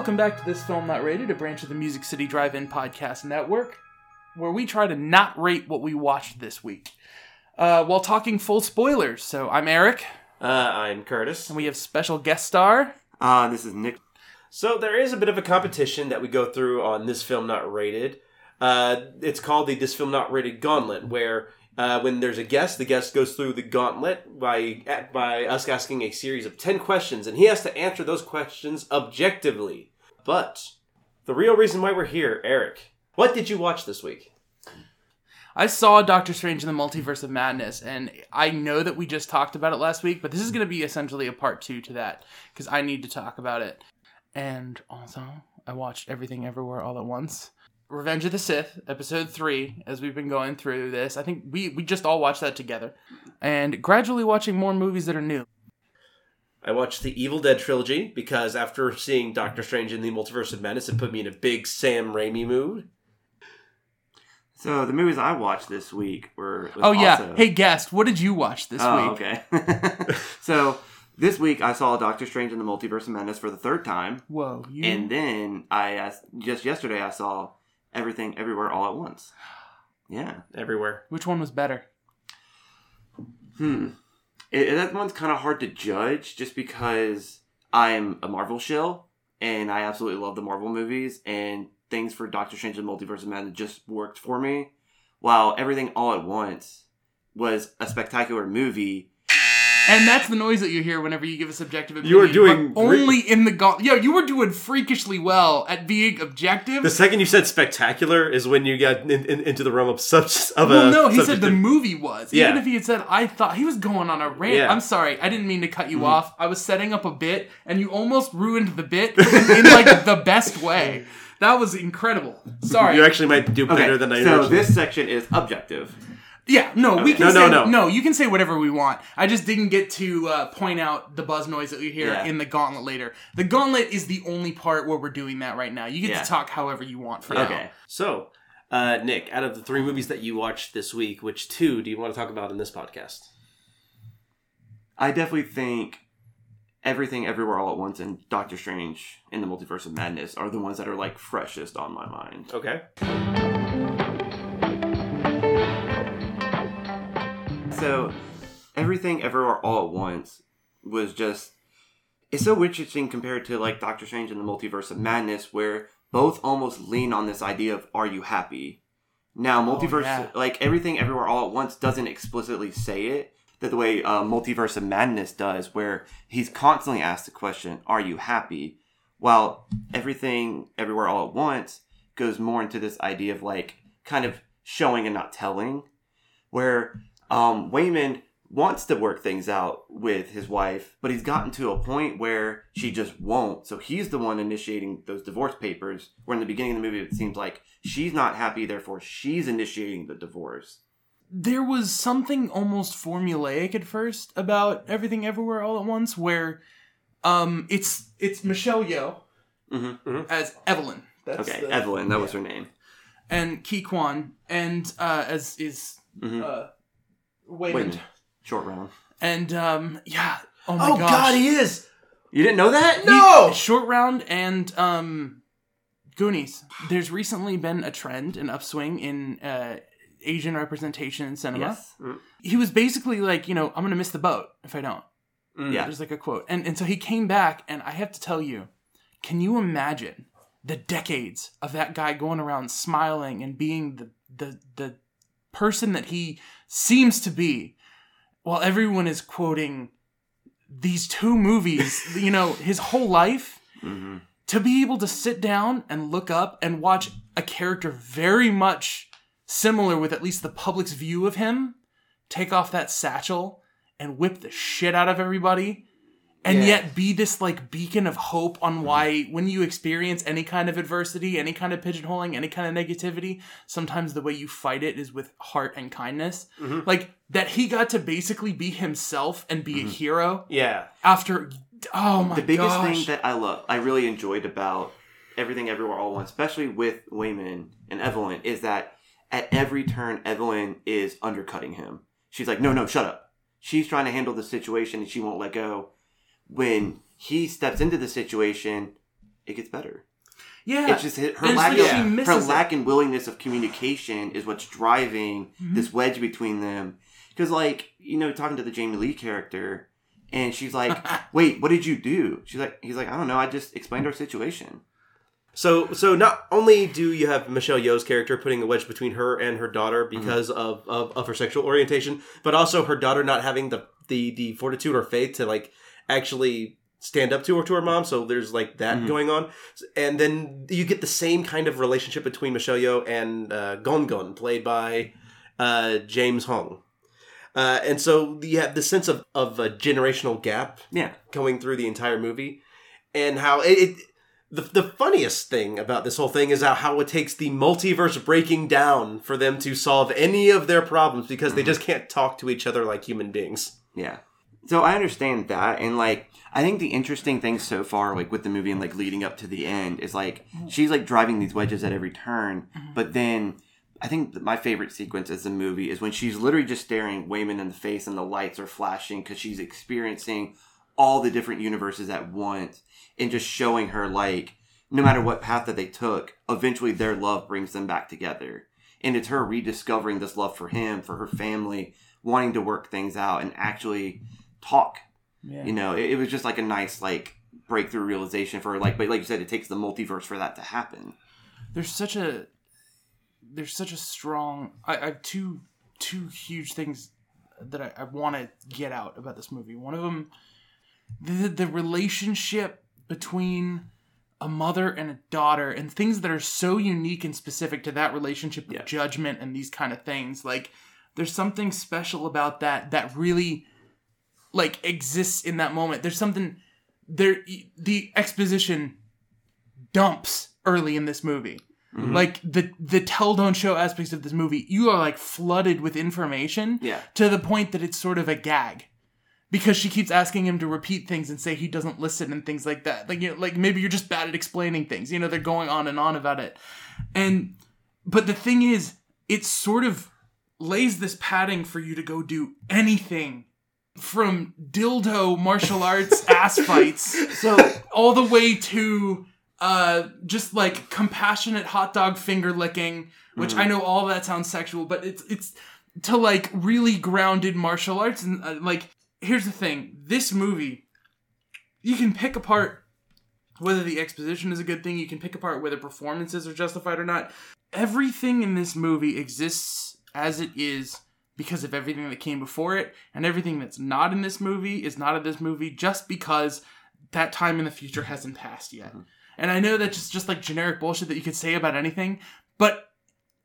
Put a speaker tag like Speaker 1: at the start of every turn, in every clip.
Speaker 1: Welcome back to This Film Not Rated, a branch of the Music City Drive In Podcast Network, where we try to not rate what we watched this week uh, while talking full spoilers. So I'm Eric,
Speaker 2: Uh, I'm Curtis.
Speaker 1: and we have special guest star.
Speaker 3: Uh, this is Nick.
Speaker 2: So there is a bit of a competition that we go through on this film not rated. Uh, it's called the this film not rated gauntlet, where uh, when there's a guest, the guest goes through the gauntlet by by us asking a series of ten questions, and he has to answer those questions objectively. But the real reason why we're here, Eric, what did you watch this week?
Speaker 1: I saw Doctor Strange in the Multiverse of Madness, and I know that we just talked about it last week, but this is going to be essentially a part two to that because I need to talk about it. And also, I watched Everything Everywhere All at Once. Revenge of the Sith, episode three, as we've been going through this. I think we, we just all watched that together. And gradually watching more movies that are new.
Speaker 2: I watched the Evil Dead trilogy because after seeing Doctor Strange in the Multiverse of Madness, it put me in a big Sam Raimi mood.
Speaker 3: So the movies I watched this week were. was
Speaker 1: Oh, yeah.
Speaker 3: also-
Speaker 1: Hey, guest, what did you watch this
Speaker 3: oh,
Speaker 1: week?
Speaker 3: okay. so this week I saw Doctor Strange in the Multiverse of Madness for the third time,
Speaker 1: Whoa. You...
Speaker 3: and then I uh, just yesterday I saw Everything Everywhere All at Once. Yeah.
Speaker 2: Everywhere.
Speaker 1: Which one was better?
Speaker 3: Hmm. It, that one's kind of hard to judge, just because I'm a Marvel shill and I absolutely love the Marvel movies, and things for Doctor Strange and Multiverse of Madness just worked for me. While Everything All at Once was a spectacular movie.
Speaker 1: And that's the noise that you hear whenever you give a subjective opinion.
Speaker 2: You were doing
Speaker 1: but only in the gauntlet. Yeah, you were doing freakishly well at being objective.
Speaker 2: The second you said spectacular is when you got in, in- into the realm of such of
Speaker 1: well,
Speaker 2: a.
Speaker 1: no, he said the movie was.
Speaker 2: Yeah.
Speaker 1: Even if he had said, I thought he was going on a rant.
Speaker 2: Yeah. Mm-hmm.
Speaker 1: I'm sorry, I didn't mean to cut you off. I was setting up a bit, and you almost ruined the bit in like the best way. That was incredible. Sorry.
Speaker 2: You actually might do better
Speaker 3: Okay,
Speaker 2: than I
Speaker 3: so
Speaker 2: originally-
Speaker 3: this section is objective.
Speaker 1: Yeah, no, we can
Speaker 2: No,
Speaker 1: say
Speaker 2: no, no.
Speaker 1: You can say whatever we want. I just didn't get to uh, point out the buzz noise that we hear
Speaker 3: Yeah.
Speaker 1: in the gauntlet later. The gauntlet is the only part where we're doing that right now. You get
Speaker 3: Yeah.
Speaker 1: to talk however you want for now.
Speaker 3: Okay.
Speaker 2: So, uh, Nick, out of the three movies that you watched this week, which two do you want to talk about in this podcast?
Speaker 3: I definitely think Everything Everywhere All at Once and Doctor Strange in the Multiverse of Madness are the ones that are like freshest on my mind.
Speaker 2: Okay.
Speaker 3: So, Everything Everywhere All at Once was just. It's so interesting compared to like Doctor Strange and the Multiverse of Madness, where both almost lean on this idea of "Are you happy?" Now, multiverse,
Speaker 1: yeah.
Speaker 3: like Everything Everywhere All at Once, doesn't explicitly say it that the way uh, Multiverse of Madness does, where he's constantly asked the question, "Are you happy?" While Everything Everywhere All at Once goes more into this idea of like kind of showing and not telling, where um, Waymond wants to work things out with his wife, but he's gotten to a point where she just won't. So he's the one initiating those divorce papers. Where in the beginning of the movie, it seems like she's not happy, therefore she's initiating the divorce.
Speaker 1: There was something almost formulaic at first about everything everywhere all at once, where um, it's it's Michelle Yeoh
Speaker 3: Mm-hmm.
Speaker 1: as Evelyn. That's
Speaker 3: Okay,
Speaker 1: the-
Speaker 3: Evelyn, that was her name.
Speaker 1: and Ke Quan, and uh, as is
Speaker 3: Mhm.
Speaker 1: uh, Waymond.
Speaker 3: Wayman, short round.
Speaker 1: And um, yeah. Oh my
Speaker 2: oh
Speaker 1: gosh.
Speaker 2: God, he is.
Speaker 3: You didn't know that?
Speaker 2: No.
Speaker 1: Short round and um, Goonies. There's recently been a trend, an upswing in uh, Asian representation in cinema.
Speaker 3: Yes.
Speaker 1: He was basically like, you know, I'm gonna miss the boat if I don't.
Speaker 2: Mm.
Speaker 3: Yeah.
Speaker 1: There's like a quote, and and so he came back, and I have to tell you, can you imagine the decades of that guy going around smiling and being the the the person that he seems to be, while everyone is quoting these two movies, you know, his whole life.
Speaker 3: Mm-hmm.
Speaker 1: To be able to sit down and look up and watch a character very much similar with at least the public's view of him take off that satchel and whip the shit out of everybody and
Speaker 3: Yeah.
Speaker 1: yet be this like beacon of hope on why when you experience any kind of adversity any kind of pigeonholing any kind of negativity sometimes the way you fight it is with heart and kindness
Speaker 2: Mhm.
Speaker 1: like that he got to basically be himself and be a hero
Speaker 2: Yeah.
Speaker 1: after oh my god.
Speaker 3: the biggest
Speaker 1: gosh
Speaker 3: thing that I love, I really enjoyed about everything everywhere all at once, especially with Waymond and Evelyn, is that at every turn, Evelyn is undercutting him. She's like, "No, no, shut up." She's trying to handle the situation and she won't let go. When he steps into the situation, it gets better.
Speaker 1: Yeah,
Speaker 3: It's just her
Speaker 1: it's
Speaker 3: lack
Speaker 1: like
Speaker 3: of her lack
Speaker 1: it.
Speaker 3: in willingness of communication is what's driving
Speaker 1: Mhm.
Speaker 3: this wedge between them. Because like you know, talking to the Jamie Lee character, and she's like, "Wait, what did you do?" She's like, "He's like, I don't know. I just explained our situation."
Speaker 2: So, so not only do you have Michelle Yeoh's character putting a wedge between her and her daughter because of, of, of her sexual orientation, but also her daughter not having the, the, the fortitude or faith to like actually stand up to her to her mom. So there's like that
Speaker 3: Mhm.
Speaker 2: going on, and then you get the same kind of relationship between Michelle Yeoh and uh, Gong Gong, played by uh, James Hong. Uh, and so you have the sense of, of a generational gap
Speaker 3: Yeah,
Speaker 2: going through the entire movie, and how it. it the, the funniest thing about this whole thing is how, how it takes the multiverse breaking down for them to solve any of their problems because they just can't talk to each other like human beings.
Speaker 3: yeah. So I understand that, and like I think the interesting thing so far, like with the movie and like leading up to the end, is like mm-hmm. she's like driving these wedges at every turn, mm-hmm. but then. I think my favorite sequence as the movie is when she's literally just staring Waymond in the face and the lights are flashing because she's experiencing all the different universes at once and just showing her like no matter what path that they took, eventually their love brings them back together. And it's her rediscovering this love for him, for her family, wanting to work things out and actually talk.
Speaker 1: Yeah.
Speaker 3: You know, it, it was just like a nice like breakthrough realization for. Like, but like you said, it takes the multiverse for that to happen.
Speaker 1: there's such a there's such a strong I, I have two two huge things that I, I want to get out about this movie. One of them, the the relationship between a mother and a daughter, and things that are so unique and specific to that relationship of
Speaker 2: Yeah.
Speaker 1: judgment and these kind of things. Like there's something special about that that really like exists in that moment. There's something there the exposition dumps early in this movie.
Speaker 3: Mhm.
Speaker 1: Like the the tell don't show aspects of this movie, you are like flooded with information
Speaker 3: Yeah.
Speaker 1: to the point that it's sort of a gag. Because she keeps asking him to repeat things and say he doesn't listen and things like that. Like you know, like maybe you're just bad at explaining things. You know, they're going on and on about it. And but the thing is, it sort of lays this padding for you to go do anything from dildo martial arts ass fights
Speaker 3: So
Speaker 1: all the way to uh just like compassionate hot dog finger licking which i know all that sounds sexual but it's it's to like really grounded martial arts. And uh, like here's the thing. This movie you can pick apart whether the exposition is a good thing you can pick apart whether performances are justified or not. Everything in this movie exists as it is because of everything that came before it and everything that's not in this movie is not in this movie just because that time in the future hasn't passed yet. And I know that's just, just like generic bullshit that you could say about anything, but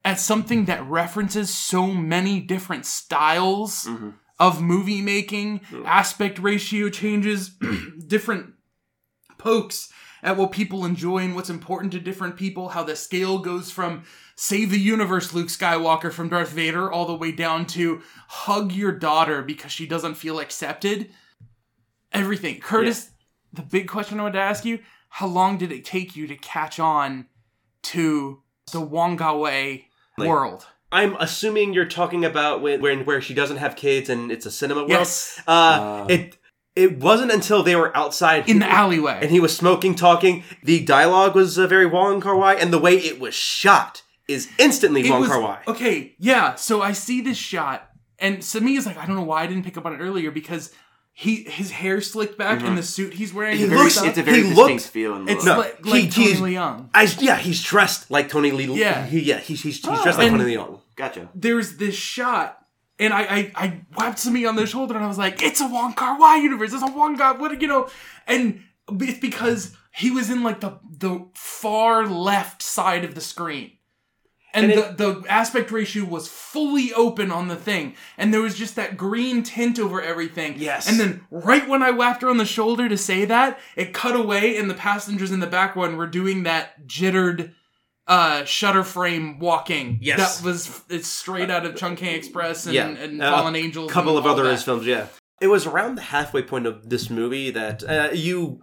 Speaker 1: as something that references so many different styles
Speaker 3: Mhm.
Speaker 1: of movie making, aspect ratio changes, different pokes at what people enjoy and what's important to different people, how the scale goes from save the universe Luke Skywalker from Darth Vader all the way down to hug your daughter because she doesn't feel accepted. Everything. Curtis, the big question I wanted to ask you, how long did it take you to catch on to the Wong Kar Wai
Speaker 2: Like-
Speaker 1: world?
Speaker 2: I'm assuming you're talking about when, when where she doesn't have kids and it's a cinema world.
Speaker 1: Yes.
Speaker 2: Uh,
Speaker 3: Uh.
Speaker 2: it it wasn't until they were outside
Speaker 1: In the alleyway.
Speaker 2: and he was smoking, talking. The dialogue was uh, very Wong Kar Wai, and the way it was shot is instantly
Speaker 1: It
Speaker 2: Wong
Speaker 1: was-
Speaker 2: Kar Wai.
Speaker 1: Okay, yeah. So I see this shot, and Sami is like, I don't know why I didn't pick up on it earlier because he his hair slicked back and the suit he's wearing.
Speaker 2: He
Speaker 1: is
Speaker 2: looks-
Speaker 3: it's, a very
Speaker 2: He
Speaker 3: distinct
Speaker 2: looked-
Speaker 3: feel and
Speaker 1: It's
Speaker 3: look.
Speaker 2: No,
Speaker 1: like,
Speaker 2: he-
Speaker 1: like Tony
Speaker 2: he's-
Speaker 1: Leung.
Speaker 2: I, yeah, he's dressed like Tony Lee.
Speaker 1: Yeah.
Speaker 2: he, yeah, he's he's, he's
Speaker 1: Ah.
Speaker 2: dressed like
Speaker 1: And-
Speaker 2: Tony Leung.
Speaker 3: Gotcha.
Speaker 1: There's this shot, and I I, I whapped Sami on the shoulder, and I was like, "It's a Wong Kar Wai universe. It's a Wong Kar. What you know?" And it's because he was in like the the far left side of the screen. And,
Speaker 2: And
Speaker 1: the, the aspect ratio was fully open on the thing. And there was just that green tint over everything.
Speaker 2: Yes.
Speaker 1: And then right when I whapped her on the shoulder to say that, it cut away and the passengers in the back one were doing that jittered uh shutter frame walking.
Speaker 2: Yes.
Speaker 1: That was it's straight out of Chungking Express and,
Speaker 2: Yeah.
Speaker 1: and
Speaker 2: Uh,
Speaker 1: Fallen Angels.
Speaker 2: A couple
Speaker 1: and
Speaker 2: of
Speaker 1: all
Speaker 2: other
Speaker 1: that.
Speaker 2: his films, yeah. It was around the halfway point of this movie that uh, you.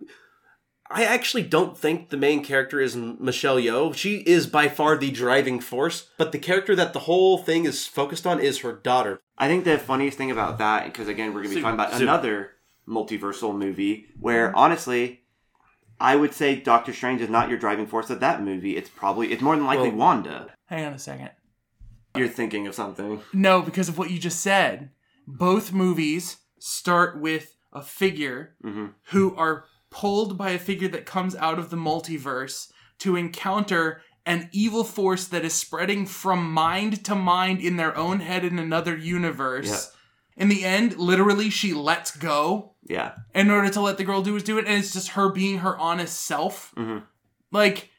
Speaker 2: I actually don't think the main character is Michelle Yeoh. She is by far the driving force, but the character that the whole thing is focused on is her daughter.
Speaker 3: I think the funniest thing about that, because again, we're going to be
Speaker 2: Zoom,
Speaker 3: talking about
Speaker 2: zoom.
Speaker 3: another multiversal movie where honestly, I would say Doctor Strange is not your driving force of that movie. It's probably it's more than likely Wanda.
Speaker 1: Hang on a second.
Speaker 3: You're thinking of something.
Speaker 1: No, because of what you just said. Both movies start with a figure
Speaker 3: hmm
Speaker 1: who are pulled by a figure that comes out of the multiverse to encounter an evil force that is spreading from mind to mind in their own head in another universe. In the end, literally, she lets go
Speaker 3: Yeah.
Speaker 1: in order to let the girl do what do it, and it's just her being her honest self.
Speaker 3: Mhm.
Speaker 1: Like,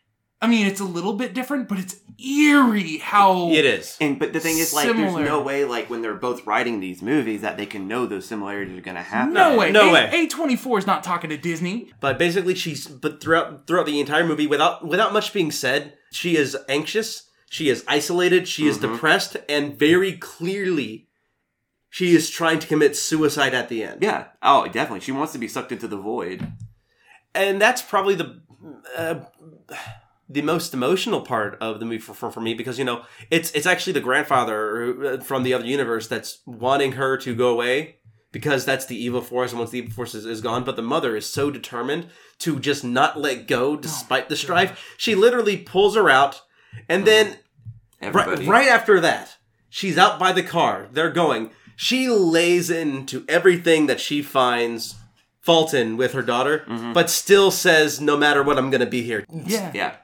Speaker 1: I mean, it's a little bit different, but it's eerie how
Speaker 2: It is.
Speaker 3: And but the thing is, like,
Speaker 1: Similar.
Speaker 3: there's no way, like, when they're both writing these movies, that they can know those similarities are going to happen.
Speaker 1: No way.
Speaker 2: No
Speaker 1: A-
Speaker 2: way.
Speaker 1: A24 is not talking to Disney.
Speaker 2: But basically, she's but throughout throughout the entire movie, without without much being said, she is anxious. She is isolated. She is
Speaker 3: Mhm.
Speaker 2: depressed, and very clearly, she is trying to commit suicide at the end.
Speaker 3: Yeah. Oh, definitely. She wants to be sucked into the void.
Speaker 2: and that's probably the uh, the most emotional part of the movie for, for, for me because you know it's it's actually the grandfather uh, from the other universe that's wanting her to go away because that's the evil force and once the evil force is, is gone but the mother is so determined to just not let go despite the strife she literally pulls her out and then right, right after that she's out by the car they're going she lays into everything that she finds fault in with her daughter but still says no matter what i'm gonna be here
Speaker 1: Yeah.
Speaker 3: Yeah.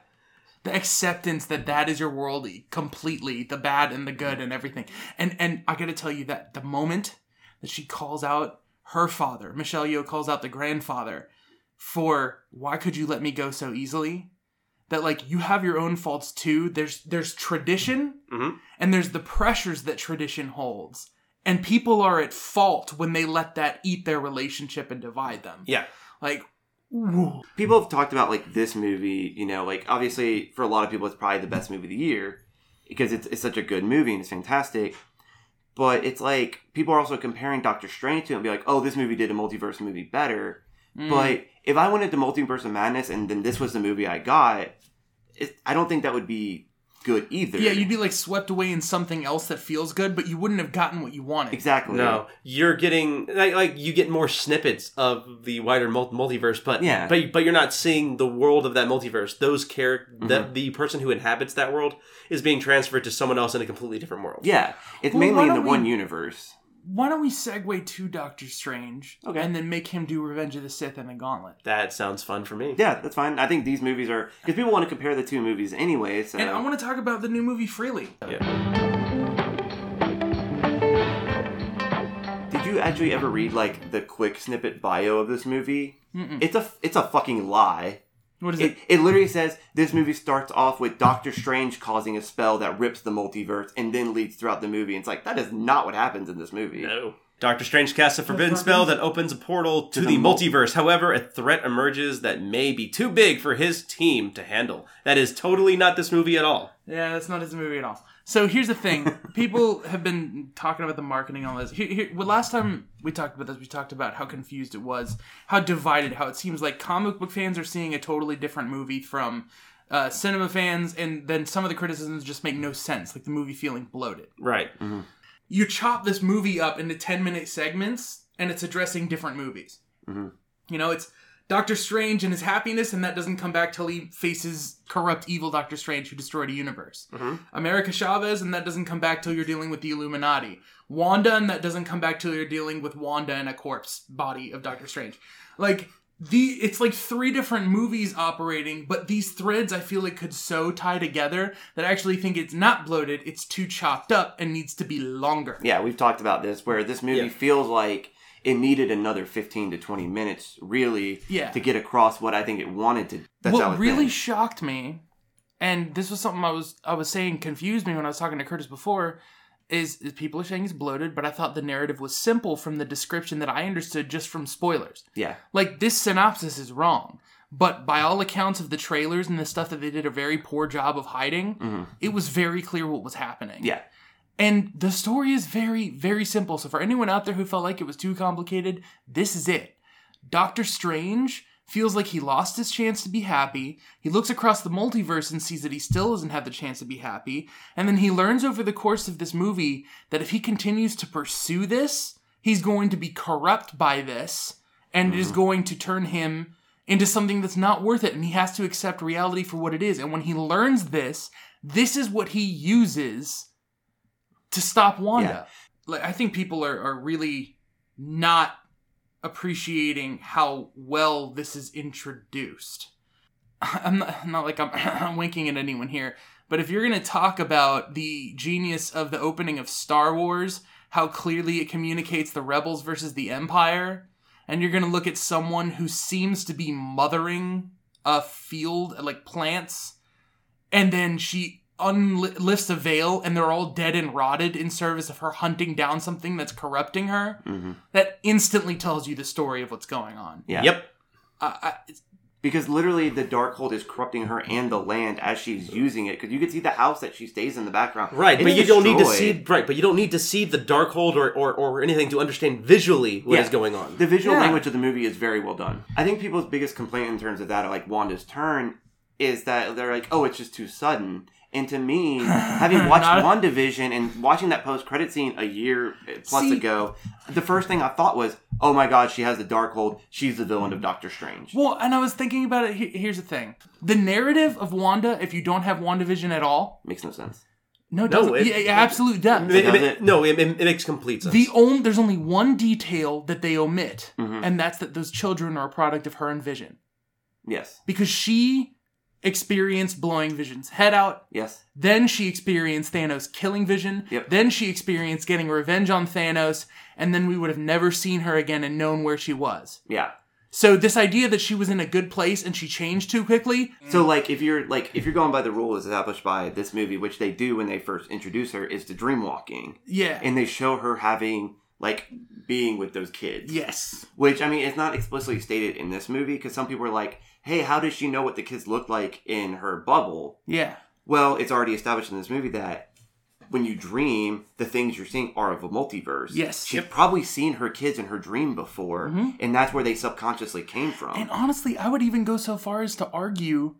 Speaker 1: The acceptance that that is your world completely, the bad and the good and everything. And and I got to tell you that the moment that she calls out her father, Michelle Yeoh calls out the grandfather for why could you let me go so easily? That like you have your own faults too. There's there's tradition
Speaker 2: Mhm.
Speaker 1: and there's the pressures that tradition holds. And people are at fault when they let that eat their relationship and divide them.
Speaker 2: yeah
Speaker 1: Like, ooh.
Speaker 3: people have talked about like this movie you know like obviously for a lot of people it's probably the best movie of the year because it's, it's such a good movie and it's fantastic but it's like people are also comparing doctor strange to it and be like oh this movie did a multiverse movie better
Speaker 1: Mm.
Speaker 3: but if i went into multiverse of madness and then this was the movie i got it, i don't think that would be good either.
Speaker 1: Yeah, you'd be like swept away in something else that feels good, but you wouldn't have gotten what you wanted.
Speaker 3: exactly.
Speaker 2: No you're getting like, like you get more snippets of the wider mul- multiverse but
Speaker 3: Yeah.
Speaker 2: but but you're not seeing the world of that multiverse. Those care that mm-hmm. the person who inhabits that world is being transferred to someone else in a completely different world.
Speaker 3: Yeah. It's
Speaker 1: Well,
Speaker 3: mainly in the
Speaker 1: don't
Speaker 3: one universe
Speaker 1: Why don't we segue to Doctor Strange
Speaker 3: Okay.
Speaker 1: and then make him do Revenge of the Sith and the Gauntlet?
Speaker 2: that sounds fun for me
Speaker 3: yeah that's fine i think these movies are because people want to compare the two movies anyway so
Speaker 1: And I want to talk about the new movie freely.
Speaker 2: yeah
Speaker 3: Did you actually ever read like the quick snippet bio of this movie?
Speaker 1: Mm-mm.
Speaker 3: It's a it's a fucking lie.
Speaker 1: What is it?
Speaker 3: It, it literally says this movie starts off with Doctor Strange causing a spell that rips the multiverse and then leads throughout the movie. And It's like that is not what happens in this movie.
Speaker 2: No. Doctor Strange casts a forbidden spell that opens a portal to,
Speaker 3: To
Speaker 2: the,
Speaker 3: the
Speaker 2: multiverse. However, a threat emerges that may be too big for his team to handle. That is totally not this movie at all.
Speaker 1: Yeah, that's not his movie at all. So here's the thing: people have been talking about the marketing on this. Here, here, well, last time we talked about this, we talked about how confused it was, how divided, how it seems like comic book fans are seeing a totally different movie from uh, cinema fans, and then some of the criticisms just make no sense, like the movie feeling bloated.
Speaker 2: Right.
Speaker 1: You chop this movie up into ten minute segments, and it's addressing different movies.
Speaker 3: Mhm.
Speaker 1: You know, it's Doctor Strange and his happiness, and that doesn't come back till he faces corrupt, evil Doctor Strange who destroyed a universe.
Speaker 2: Mhm.
Speaker 1: America Chavez, and that doesn't come back till you're dealing with the Illuminati. Wanda, and that doesn't come back till you're dealing with Wanda and a corpse body of Doctor Strange. Like the, it's like three different movies operating, but these threads I feel like could so tie together that I actually think it's not bloated. It's too chopped up and needs to be longer.
Speaker 3: Yeah, we've talked about this where this movie
Speaker 2: Yeah.
Speaker 3: feels like it needed another 15 to 20 minutes really
Speaker 1: Yeah.
Speaker 3: to get across what I think it wanted to. That's how
Speaker 1: what really
Speaker 3: finished.
Speaker 1: shocked me, and this was something I was I was saying confused me when I was talking to Curtis before, is, is people are saying it's bloated, but I thought the narrative was simple from the description that I understood just from spoilers.
Speaker 3: yeah.
Speaker 1: Like this synopsis is wrong, but by all accounts of the trailers and the stuff that they did a very poor job of hiding,
Speaker 3: Mhm.
Speaker 1: it was very clear what was happening.
Speaker 3: Yeah.
Speaker 1: And the story is very, very simple. So for anyone out there who felt like it was too complicated, this is it. Doctor Strange feels like he lost his chance to be happy. He looks across the multiverse and sees that he still doesn't have the chance to be happy. And then he learns over the course of this movie that if he continues to pursue this, he's going to be corrupt by this and it is mm-hmm. going to turn him into something that's not worth it and he has to accept reality for what it is. And when he learns this, this is what he uses to stop Wanda. Like I think people are, are really not appreciating how well this is introduced. I'm not, not like I'm, I'm winking at anyone here, but if you're going to talk about the genius of the opening of Star Wars, how clearly it communicates the rebels versus the empire, and you're going to look at someone who seems to be mothering a field like plants and then she unlifts a veil and they're all dead and rotted in service of her hunting down something that's corrupting her
Speaker 3: Mhm.
Speaker 1: that instantly tells you the story of what's going on
Speaker 3: Yeah.
Speaker 2: Yep.
Speaker 1: I, I,
Speaker 3: Because literally, the Darkhold is corrupting her and the land as she's using it. Because you can see the house that she stays in the background.
Speaker 2: Right,
Speaker 3: It's
Speaker 2: but you don't need to see right, but you don't need to see the Darkhold or, or, or anything to understand visually what is
Speaker 3: Yeah.
Speaker 2: going on.
Speaker 3: The visual
Speaker 1: Yeah.
Speaker 3: language of the movie is very well done. I think people's biggest complaint in terms of that, like Wanda's turn, is that they're like, "Oh, it's just too sudden." And to me, having watched
Speaker 1: Not-
Speaker 3: WandaVision and watching that post-credit scene a year plus
Speaker 1: See-
Speaker 3: ago, the first thing I thought was, "Oh my God, she has the Darkhold. She's the villain of Doctor Strange."
Speaker 1: well and i was thinking about it here's the thing the narrative of wanda if you don't have wandavision at all
Speaker 3: Makes no sense.
Speaker 1: no it
Speaker 2: No,
Speaker 1: doesn't
Speaker 2: it-
Speaker 1: yeah, it absolutely does
Speaker 2: It- it-
Speaker 3: it?
Speaker 2: no, it, it, it makes complete sense.
Speaker 1: the only there's only one detail that they omit
Speaker 3: Mhm.
Speaker 1: and that's that those children are a product of her and vision
Speaker 3: Yes.
Speaker 1: because she experienced blowing vision's head out
Speaker 3: Yes.
Speaker 1: Then she experienced Thanos killing Vision.
Speaker 3: Yep.
Speaker 1: Then she experienced getting revenge on Thanos, and then we would have never seen her again and known where she was.
Speaker 3: Yeah.
Speaker 1: So this idea that she was in a good place and she changed too quickly,
Speaker 3: So like if you're like if you're going by the rules established by this movie, which they do when they first introduce her, is the dream walking.
Speaker 1: yeah.
Speaker 3: And they show her having like being with those kids.
Speaker 1: yes.
Speaker 3: Which I mean it's not explicitly stated in this movie because some people are like, Hey, how does she know what the kids look like in her bubble?
Speaker 1: Yeah.
Speaker 3: Well, it's already established in this movie that when you dream, the things you're seeing are of a multiverse.
Speaker 1: Yes.
Speaker 3: She's
Speaker 1: Yep.
Speaker 3: probably seen her kids in her dream before,
Speaker 1: Mhm.
Speaker 3: and that's where they subconsciously came from.
Speaker 1: And honestly, I would even go so far as to argue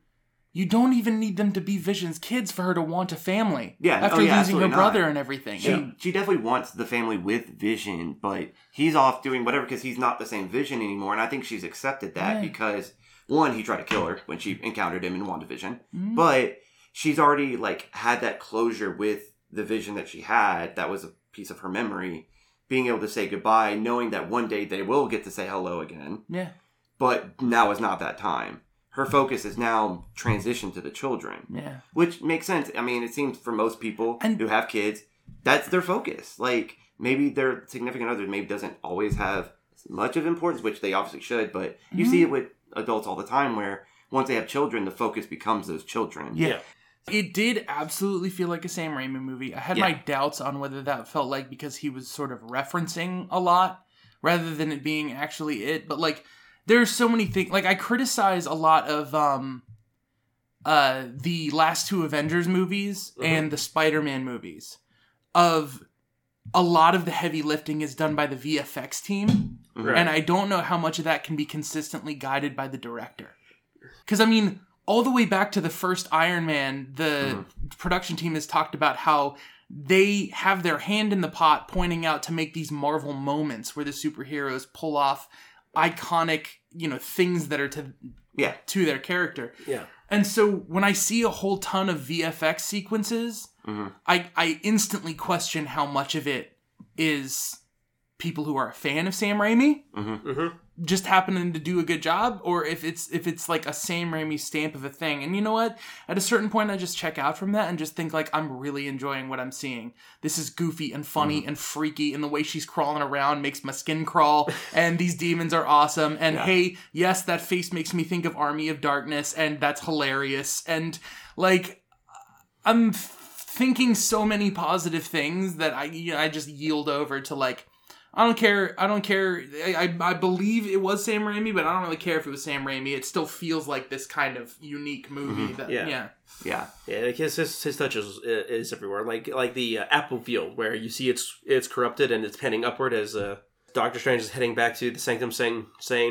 Speaker 1: you don't even need them to be Vision's kids for her to want a family.
Speaker 3: Yeah.
Speaker 1: After
Speaker 3: Oh, yeah,
Speaker 1: losing her brother
Speaker 3: not.
Speaker 1: and everything.
Speaker 3: She
Speaker 1: And-
Speaker 3: she definitely wants the family with Vision, but he's off doing whatever because he's not the same Vision anymore, and I think she's accepted that
Speaker 1: Yeah.
Speaker 3: because one, he tried to kill her when she encountered him in WandaVision,
Speaker 1: Mhm.
Speaker 3: but she's already like had that closure with the vision that she had. That was a piece of her memory. Being able to say goodbye, knowing that one day they will get to say hello again,
Speaker 1: yeah.
Speaker 3: but now is not that time. Her focus is now transitioned to the children
Speaker 1: Yeah.
Speaker 3: which makes sense. I mean, it seems for most people
Speaker 1: And-
Speaker 3: who have kids, that's their focus. Like maybe their significant other maybe doesn't always have much of importance, which they obviously should, but you
Speaker 1: Mm-hmm.
Speaker 3: see it with adults all the time where once they have children, the focus becomes those children.
Speaker 1: Yeah.
Speaker 2: Yeah.
Speaker 1: It did absolutely feel like a Sam Raimi movie. I had
Speaker 3: Yeah.
Speaker 1: my doubts on whether that felt like because he was sort of referencing a lot rather than it being actually it. But like, there's so many things. Like, I criticize a lot of um, uh, the last two Avengers movies
Speaker 2: Mhm.
Speaker 1: and the Spider-Man movies. Of a lot of the heavy lifting is done by the VFX team.
Speaker 2: Right.
Speaker 1: And I don't know how much of that can be consistently guided by the director. Because, I mean, all the way back to the first Iron Man, the production team has talked about how they have their hand in the pot pointing out to make these Marvel moments where the superheroes pull off iconic, you know, things that are to
Speaker 3: Yeah.
Speaker 1: to their character.
Speaker 2: yeah.
Speaker 1: And so when I see a whole ton of VFX sequences,
Speaker 3: Mhm.
Speaker 1: I I instantly question how much of it is people who are a fan of Sam Raimi
Speaker 2: hmm
Speaker 1: just happening to do a good job or if it's if it's like a Sam Raimi stamp of a thing. And you know what? At a certain point I just check out from that and just think like I'm really enjoying what I'm seeing. This is goofy and funny and freaky and the way she's crawling around makes my skin crawl and these demons are awesome and
Speaker 3: Yeah.
Speaker 1: hey, yes, that face makes me think of Army of Darkness and that's hilarious and like I'm thinking so many positive things that I I just yield over to like I don't care. I don't care. I, I, I believe it was Sam Raimi, but I don't really care if it was Sam Raimi. It still feels like this kind of unique movie. That,
Speaker 2: Yeah.
Speaker 1: yeah.
Speaker 3: Yeah.
Speaker 2: Yeah, like his his, his touch is, is everywhere. Like like the uh, apple field where you see it's it's corrupted and it's heading upward as uh, Doctor Strange is heading back to the Sanctum,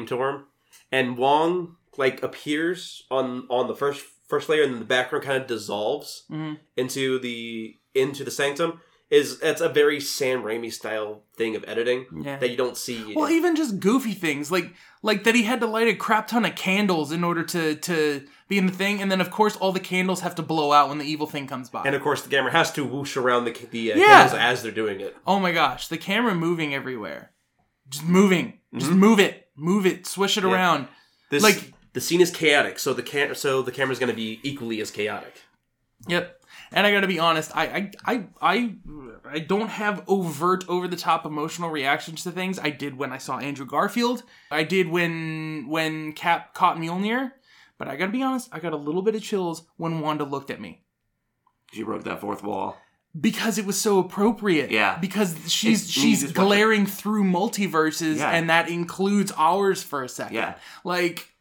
Speaker 2: to him, and Wong like appears on on the first first layer and then the background kind of dissolves
Speaker 1: Mhm.
Speaker 2: into the into the Sanctum, is that's a very Sam Raimi style thing of editing
Speaker 1: Yeah.
Speaker 2: that you don't see.
Speaker 1: Well, even just goofy things like like that he had to light a crap ton of candles in order to to be in the thing, and then of course all the candles have to blow out when the evil thing comes by.
Speaker 2: and of course, the camera has to whoosh around the the uh,
Speaker 1: Yeah.
Speaker 2: candles as they're doing it.
Speaker 1: oh my gosh, the camera moving everywhere, just moving, just
Speaker 2: Mm-hmm.
Speaker 1: move it, move it, swish it around.
Speaker 2: This,
Speaker 1: Like-
Speaker 2: the scene is chaotic, so the cam- so the camera's going to be equally as chaotic.
Speaker 1: Yep. And I gotta be honest, I, I I I I don't have overt over the top emotional reactions to things. I did when I saw Andrew Garfield. I did when when Cap caught Mjolnir. But I gotta be honest, I got a little bit of chills when Wanda looked at me.
Speaker 3: She broke that fourth wall.
Speaker 1: because it was so appropriate.
Speaker 3: Yeah.
Speaker 1: Because she's
Speaker 3: It's-
Speaker 1: she's glaring through multiverses,
Speaker 3: Yeah.
Speaker 1: and that includes ours for a second.
Speaker 3: Yeah.
Speaker 1: Like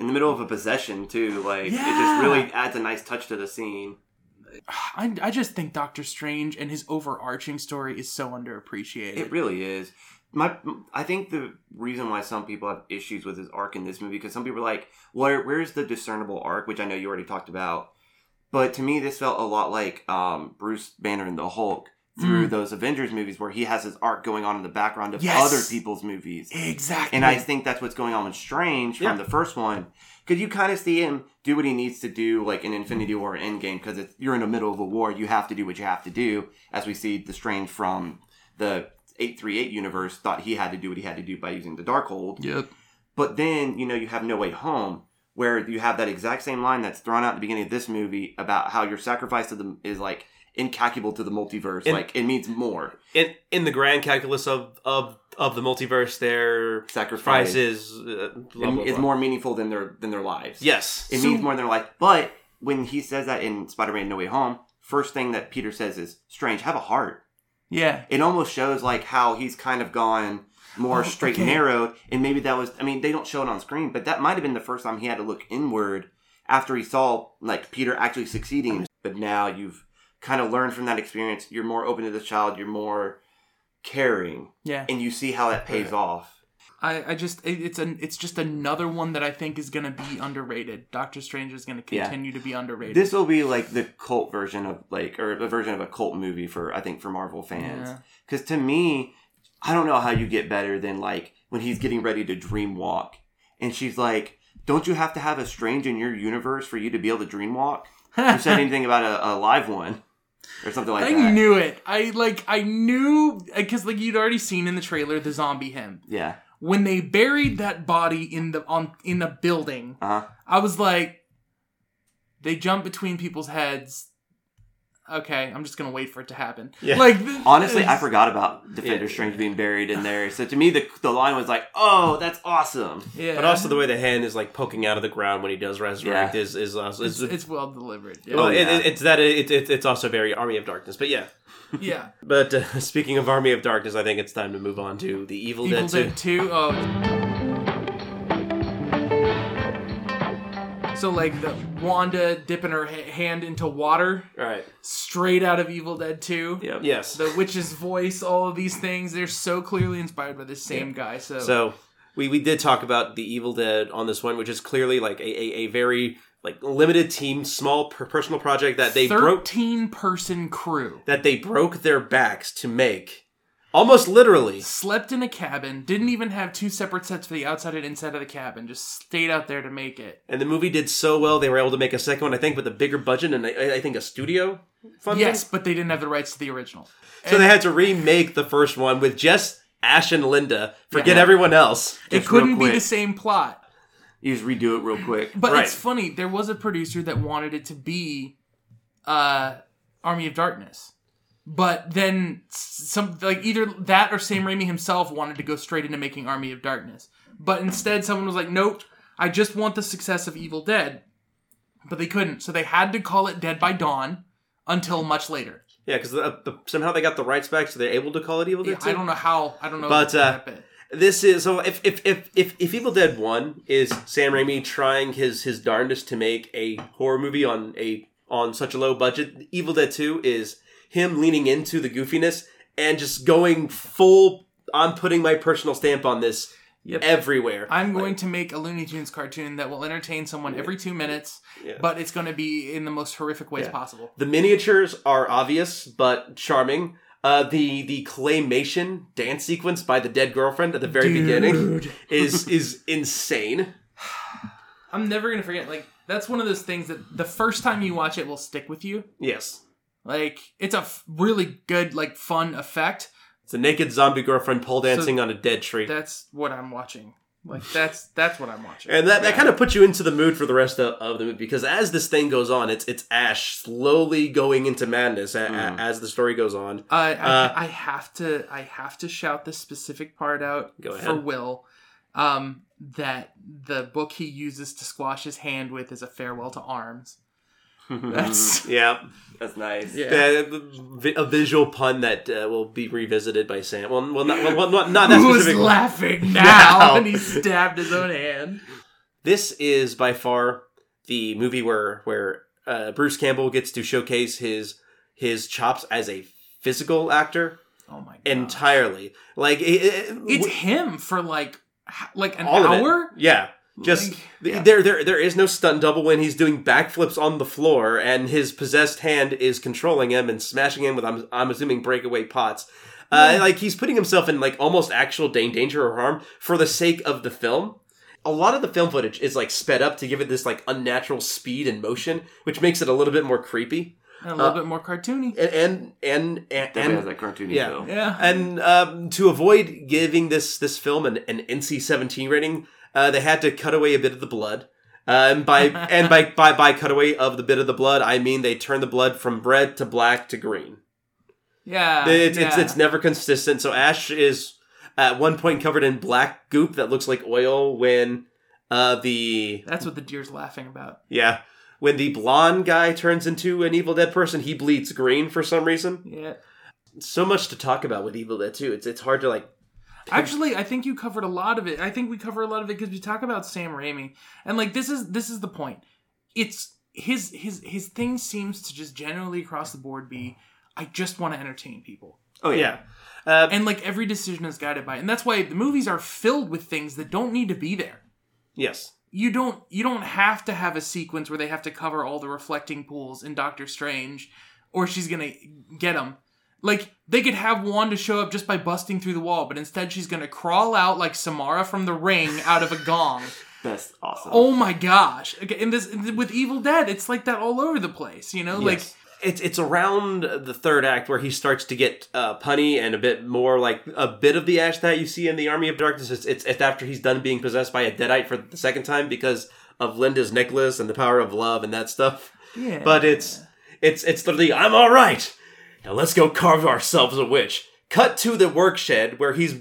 Speaker 3: In the middle of a possession too, like it just really adds a nice touch to the scene.
Speaker 1: I, I just think Doctor Strange and his overarching story is so underappreciated.
Speaker 3: It really is. My, I think the reason why some people have issues with his arc in this movie because some people are like, "Where, where's the discernible arc?" Which I know you already talked about, but to me, this felt a lot like um, Bruce Banner and the Hulk through
Speaker 1: Mm.
Speaker 3: those Avengers movies, where he has his arc going on in the background of
Speaker 1: Yes.
Speaker 3: other people's movies.
Speaker 1: exactly.
Speaker 3: And I think that's what's going on with Strange from
Speaker 2: Yeah.
Speaker 3: the first one. Because you kind of see him do what he needs to do, like in Infinity War Endgame, because you're in the middle of a war. You have to do what you have to do. As we see the Strange from the 838 universe thought he had to do what he had to do by using the Darkhold.
Speaker 1: Yep.
Speaker 3: But then, you know, you have No Way Home, where you have that exact same line that's thrown out at the beginning of this movie about how your sacrifice to them is like incalculable to the multiverse.
Speaker 2: And-
Speaker 3: like it means more.
Speaker 2: In in the grand calculus of of of the multiverse, their
Speaker 3: Sacrifice
Speaker 2: price is uh, blah, blah,
Speaker 3: is more meaningful than their than their lives.
Speaker 2: Yes.
Speaker 3: It
Speaker 1: So-
Speaker 3: means more than their life. But when he says that in Spider-Man No Way Home, first thing that Peter says is, "Strange, have a heart."
Speaker 1: Yeah.
Speaker 3: It almost shows like how he's kind of gone more
Speaker 1: Oh,
Speaker 3: straight
Speaker 1: okay.
Speaker 3: and narrowed, and maybe that was. I mean, they don't show it on screen, but that might have been the first time he had to look inward after he saw like Peter actually succeeding. But now you've kind of learn from that experience. You're more open to the child. You're more caring,
Speaker 1: Yeah.
Speaker 3: and you see how that pays off.
Speaker 1: I, I just it, it's an it's just another one that I think is gonna be underrated. Doctor Strange is gonna
Speaker 3: Yeah.
Speaker 1: continue to be underrated.
Speaker 3: This will be like the cult version of like, or the version of a cult movie for I think for Marvel fans.
Speaker 1: Yeah.
Speaker 3: Because to me, I don't know how you get better than like when he's getting ready to dream walk, and she's like, "Don't you have to have a strange in your universe for you to be able to dream walk?" Who said anything about a, a live one or something like
Speaker 1: I
Speaker 3: that?
Speaker 1: knew it. I like I knew because like you'd already seen in the trailer the zombie him
Speaker 3: Yeah.
Speaker 1: when they buried that body in the on in the building.
Speaker 3: Uh huh.
Speaker 1: I was like, they jump between people's heads. Okay, I'm just gonna wait for it to happen.
Speaker 2: Yeah.
Speaker 1: Like th-
Speaker 3: Honestly, I forgot about Defender
Speaker 2: Yeah.
Speaker 3: Strange being buried in there. So to me, the the line was like, "Oh, that's awesome."
Speaker 1: Yeah,
Speaker 2: But also the way the hand is like poking out of the ground when he does resurrect
Speaker 3: Yeah.
Speaker 2: is is also
Speaker 1: it's,
Speaker 2: is,
Speaker 1: it's well delivered. Yeah.
Speaker 2: well,
Speaker 3: Oh, yeah.
Speaker 2: it, it's that it, it, it's also very Army of Darkness. But yeah.
Speaker 1: yeah.
Speaker 2: But uh, speaking of Army of Darkness, I think it's time to move on to the Evil,
Speaker 1: Evil
Speaker 2: Dead 2.
Speaker 1: 2. Oh. So like the Wanda dipping her ha- hand into water
Speaker 2: right?
Speaker 1: straight out of Evil Dead 2.
Speaker 3: Yep.
Speaker 2: Yes.
Speaker 1: The witch's voice, all of these things, they're so clearly inspired by the same guy. So,
Speaker 2: So we, we did talk about the Evil Dead on this one, which is clearly like a, a, a very like limited team, small per- personal project that they broke
Speaker 1: 13 person crew.
Speaker 2: that they broke their backs to make, almost literally.
Speaker 1: Slept in a cabin, didn't even have two separate sets for the outside and inside of the cabin, just stayed out there to make it.
Speaker 2: And the movie did so well, they were able to make a second one, I think, with a bigger budget and I, I think a studio funding.
Speaker 1: Yes, but they didn't have the rights to the original.
Speaker 2: So they had to remake the first one with just Ash and Linda. Forget
Speaker 1: Yeah.
Speaker 2: everyone else.
Speaker 1: It
Speaker 3: Just real
Speaker 1: couldn't be the same plot.
Speaker 3: You just redo it real quick.
Speaker 1: But
Speaker 2: Right.
Speaker 1: it's funny. There was a producer that wanted it to be uh, Army of Darkness, but then some like either that or Sam Raimi himself wanted to go straight into making Army of Darkness. But instead, someone was like, "Nope, I just want the success of Evil Dead." But they couldn't, so they had to call it Dead by Dawn until much later.
Speaker 2: Yeah, because the, the, somehow they got the rights back, so they're able to call it Evil Dead.
Speaker 1: I don't know how. I don't know.
Speaker 2: But, uh. This is so. If if, if if if Evil Dead One is Sam Raimi trying his his darndest to make a horror movie on a on such a low budget, Evil Dead Two is him leaning into the goofiness and just going full. I'm putting my personal stamp on this
Speaker 1: Yep.
Speaker 2: everywhere.
Speaker 1: I'm going to make a Looney Tunes cartoon that will entertain someone every two minutes,
Speaker 2: Yeah.
Speaker 1: but it's going to be in the most horrific ways
Speaker 2: Yeah.
Speaker 1: possible.
Speaker 2: The miniatures are obvious but charming. Uh, the the claymation dance sequence by the dead girlfriend at the very beginning is is insane.
Speaker 1: I'm never gonna forget. Like that's one of those things that the first time you watch it will stick with you.
Speaker 2: Yes,
Speaker 1: Like it's a f- really good, like fun effect.
Speaker 2: it's a naked zombie girlfriend pole dancing on a dead tree,
Speaker 1: That's what I'm watching. Like that's that's what I'm watching.
Speaker 2: and that, that kind of puts you into the mood for the rest of, of the movie because as this thing goes on, it's it's Ash slowly going into madness a, a-
Speaker 3: Mm.
Speaker 2: as the story goes on.
Speaker 1: I, I,
Speaker 2: Uh,
Speaker 1: I have to I have to shout this specific part out for. Will. Um, that the book he uses to squash his hand with is a farewell to arms. That's
Speaker 2: Yeah,
Speaker 3: That's nice.
Speaker 1: Yeah.
Speaker 2: Uh, vi- a visual pun that uh, will be revisited by Sam. Well, well, not, well, not, not that
Speaker 1: who's
Speaker 2: specific.
Speaker 1: laughing
Speaker 2: Now.
Speaker 1: now when he stabbed his own hand.
Speaker 2: This is by far the movie where where uh, Bruce Campbell gets to showcase his his chops as a physical actor
Speaker 1: Oh my god!
Speaker 2: entirely. Like it, it-
Speaker 1: it's him for like h- like an
Speaker 2: all of it.
Speaker 1: hour.
Speaker 2: Yeah. Just
Speaker 1: Like, yeah.
Speaker 2: there, there, there is no stunt double when he's doing backflips on the floor, and his possessed hand is controlling him and smashing him with, I'm, I'm assuming, breakaway pots. Uh, like he's putting himself in like almost actual danger or harm for the sake of the film. A lot of the film footage is like sped up to give it this like unnatural speed and motion, which makes it a little bit more creepy
Speaker 1: and a little
Speaker 2: Uh,
Speaker 1: bit more cartoony.
Speaker 2: and and and and,
Speaker 3: Definitely has that cartoony
Speaker 2: yeah.
Speaker 3: feel.
Speaker 1: Yeah.
Speaker 2: and um, to avoid giving this this film an, an NC-17 rating, uh, they had to cut away a bit of the blood. Uh, and by and by, by by cutaway of the bit of the blood, I mean they turn the blood from red to black to green.
Speaker 1: yeah.
Speaker 2: It's it's,
Speaker 1: yeah.
Speaker 2: it's never consistent. So Ash is at one point covered in black goop that looks like oil when uh, the
Speaker 1: That's what the deer's laughing about.
Speaker 2: yeah when the blonde guy turns into an Evil Dead person, he bleeds green for some reason.
Speaker 1: Yeah.
Speaker 2: So much to talk about with Evil Dead 2. It's it's hard to like
Speaker 1: Actually, I think you covered a lot of it. I think we cover a lot of it because we talk about Sam Raimi, and like this is this is the point. It's his his his thing seems to just generally across the board be, I just want to entertain people,
Speaker 3: Oh yeah.
Speaker 2: yeah. Uh,
Speaker 1: and like every decision is guided by, it. and that's why the movies are filled with things that don't need to be there.
Speaker 2: yes.
Speaker 1: You don't you don't have to have a sequence where they have to cover all the reflecting pools in Doctor Strange, or she's gonna get them. Like they could have Wanda show up just by busting through the wall, but instead she's gonna crawl out like Samara from the Ring out of a gong.
Speaker 3: That's awesome.
Speaker 1: Oh my gosh! Okay, And this with Evil Dead, it's like that all over the place. You know, like
Speaker 2: it's it's around the third act where he starts to get uh, punny and a bit more like a bit of the Ash that you see in the Army of Darkness. It's, it's it's after he's done being possessed by a deadite for the second time because of Linda's necklace and the power of love and that stuff.
Speaker 1: yeah.
Speaker 2: But it's it's it's literally I'm all right. Now let's go carve ourselves a witch. Cut to the work shed where he's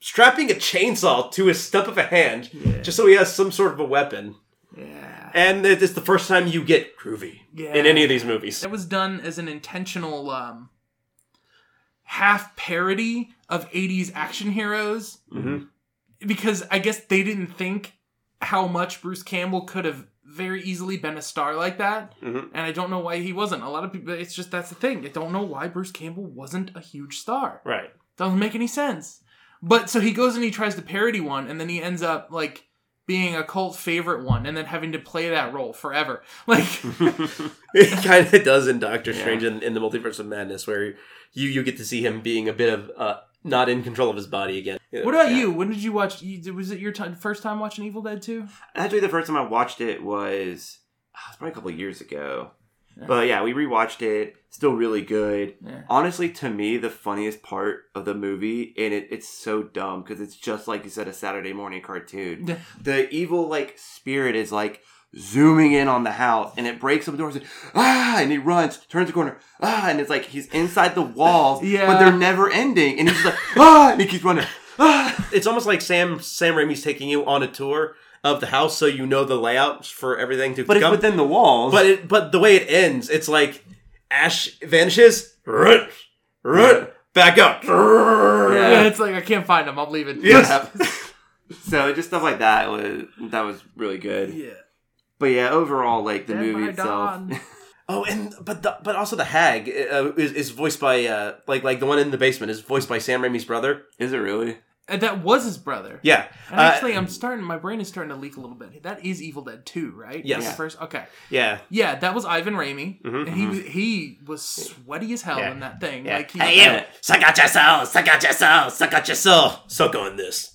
Speaker 2: strapping a chainsaw to his stump of a hand just so he has some sort of a weapon.
Speaker 1: yeah.
Speaker 2: And it's the first time you get groovy
Speaker 1: Yeah.
Speaker 2: in any of these movies.
Speaker 1: It was done as an intentional um, half parody of 80s action heroes
Speaker 2: Mhm.
Speaker 1: because I guess they didn't think how much Bruce Campbell could have very easily been a star like that.
Speaker 2: Mhm.
Speaker 1: And I don't know why he wasn't. A lot of people, it's just that's the thing. I don't know why Bruce Campbell wasn't a huge star.
Speaker 2: Right.
Speaker 1: Doesn't make any sense. But so he goes and he tries to parody one, and then he ends up like being a cult favorite one, and then having to play that role forever. Like,
Speaker 2: it kind of does in Doctor Strange in, in the Multiverse of Madness, where you you get to see him being a bit of uh, not in control of his body again.
Speaker 1: what about
Speaker 3: Yeah.
Speaker 1: you? When did you watch? You, was it your time, first time watching Evil Dead 2?
Speaker 3: Actually, the first time I watched it was, ah, it was probably a couple of years ago.
Speaker 1: Yeah.
Speaker 3: But yeah, we rewatched it. Still really good.
Speaker 1: Yeah.
Speaker 3: Honestly, to me, the funniest part of the movie, and it, it's so dumb because it's just like you said, a Saturday morning cartoon. The evil like spirit is like zooming in on the house, and it breaks some doors. And, ah, and he runs, turns the corner, ah, and it's like he's inside the walls,
Speaker 1: Yeah.
Speaker 3: but they're never ending, and he's just like ah, and he keeps running. Ah.
Speaker 2: It's almost like Sam Sam Raimi's taking you on a tour of the house, so you know the layout for everything to
Speaker 3: But it's
Speaker 2: come.
Speaker 3: within the walls.
Speaker 2: but it, but the way it ends, it's like Ash vanishes, run, run, back up.
Speaker 1: Yeah, it's like I can't find him. I'm leaving.
Speaker 2: Yes.
Speaker 3: so just stuff like that was that was really good.
Speaker 1: Yeah.
Speaker 3: But yeah, overall, like the
Speaker 1: Dead
Speaker 3: movie itself.
Speaker 2: Oh, and but the, but also the hag uh, is, is voiced by uh, like like the one in the basement is voiced by Sam Raimi's brother.
Speaker 3: Is it really?
Speaker 1: Uh, That was his brother.
Speaker 2: Yeah.
Speaker 1: And
Speaker 2: Uh,
Speaker 1: actually, I'm starting. My brain is starting to leak a little bit. That is Evil Dead 2, right?
Speaker 2: Yes.
Speaker 1: The First. Okay.
Speaker 2: yeah.
Speaker 1: Yeah, that was Ivan Raimi.
Speaker 2: Mhm.
Speaker 1: And he was he was sweaty as hell
Speaker 2: Yeah.
Speaker 1: in that thing.
Speaker 2: Yeah.
Speaker 1: Like he,
Speaker 2: hey, you! Suck out your soul! Suck out your soul! Suck out your soul! Suck on this.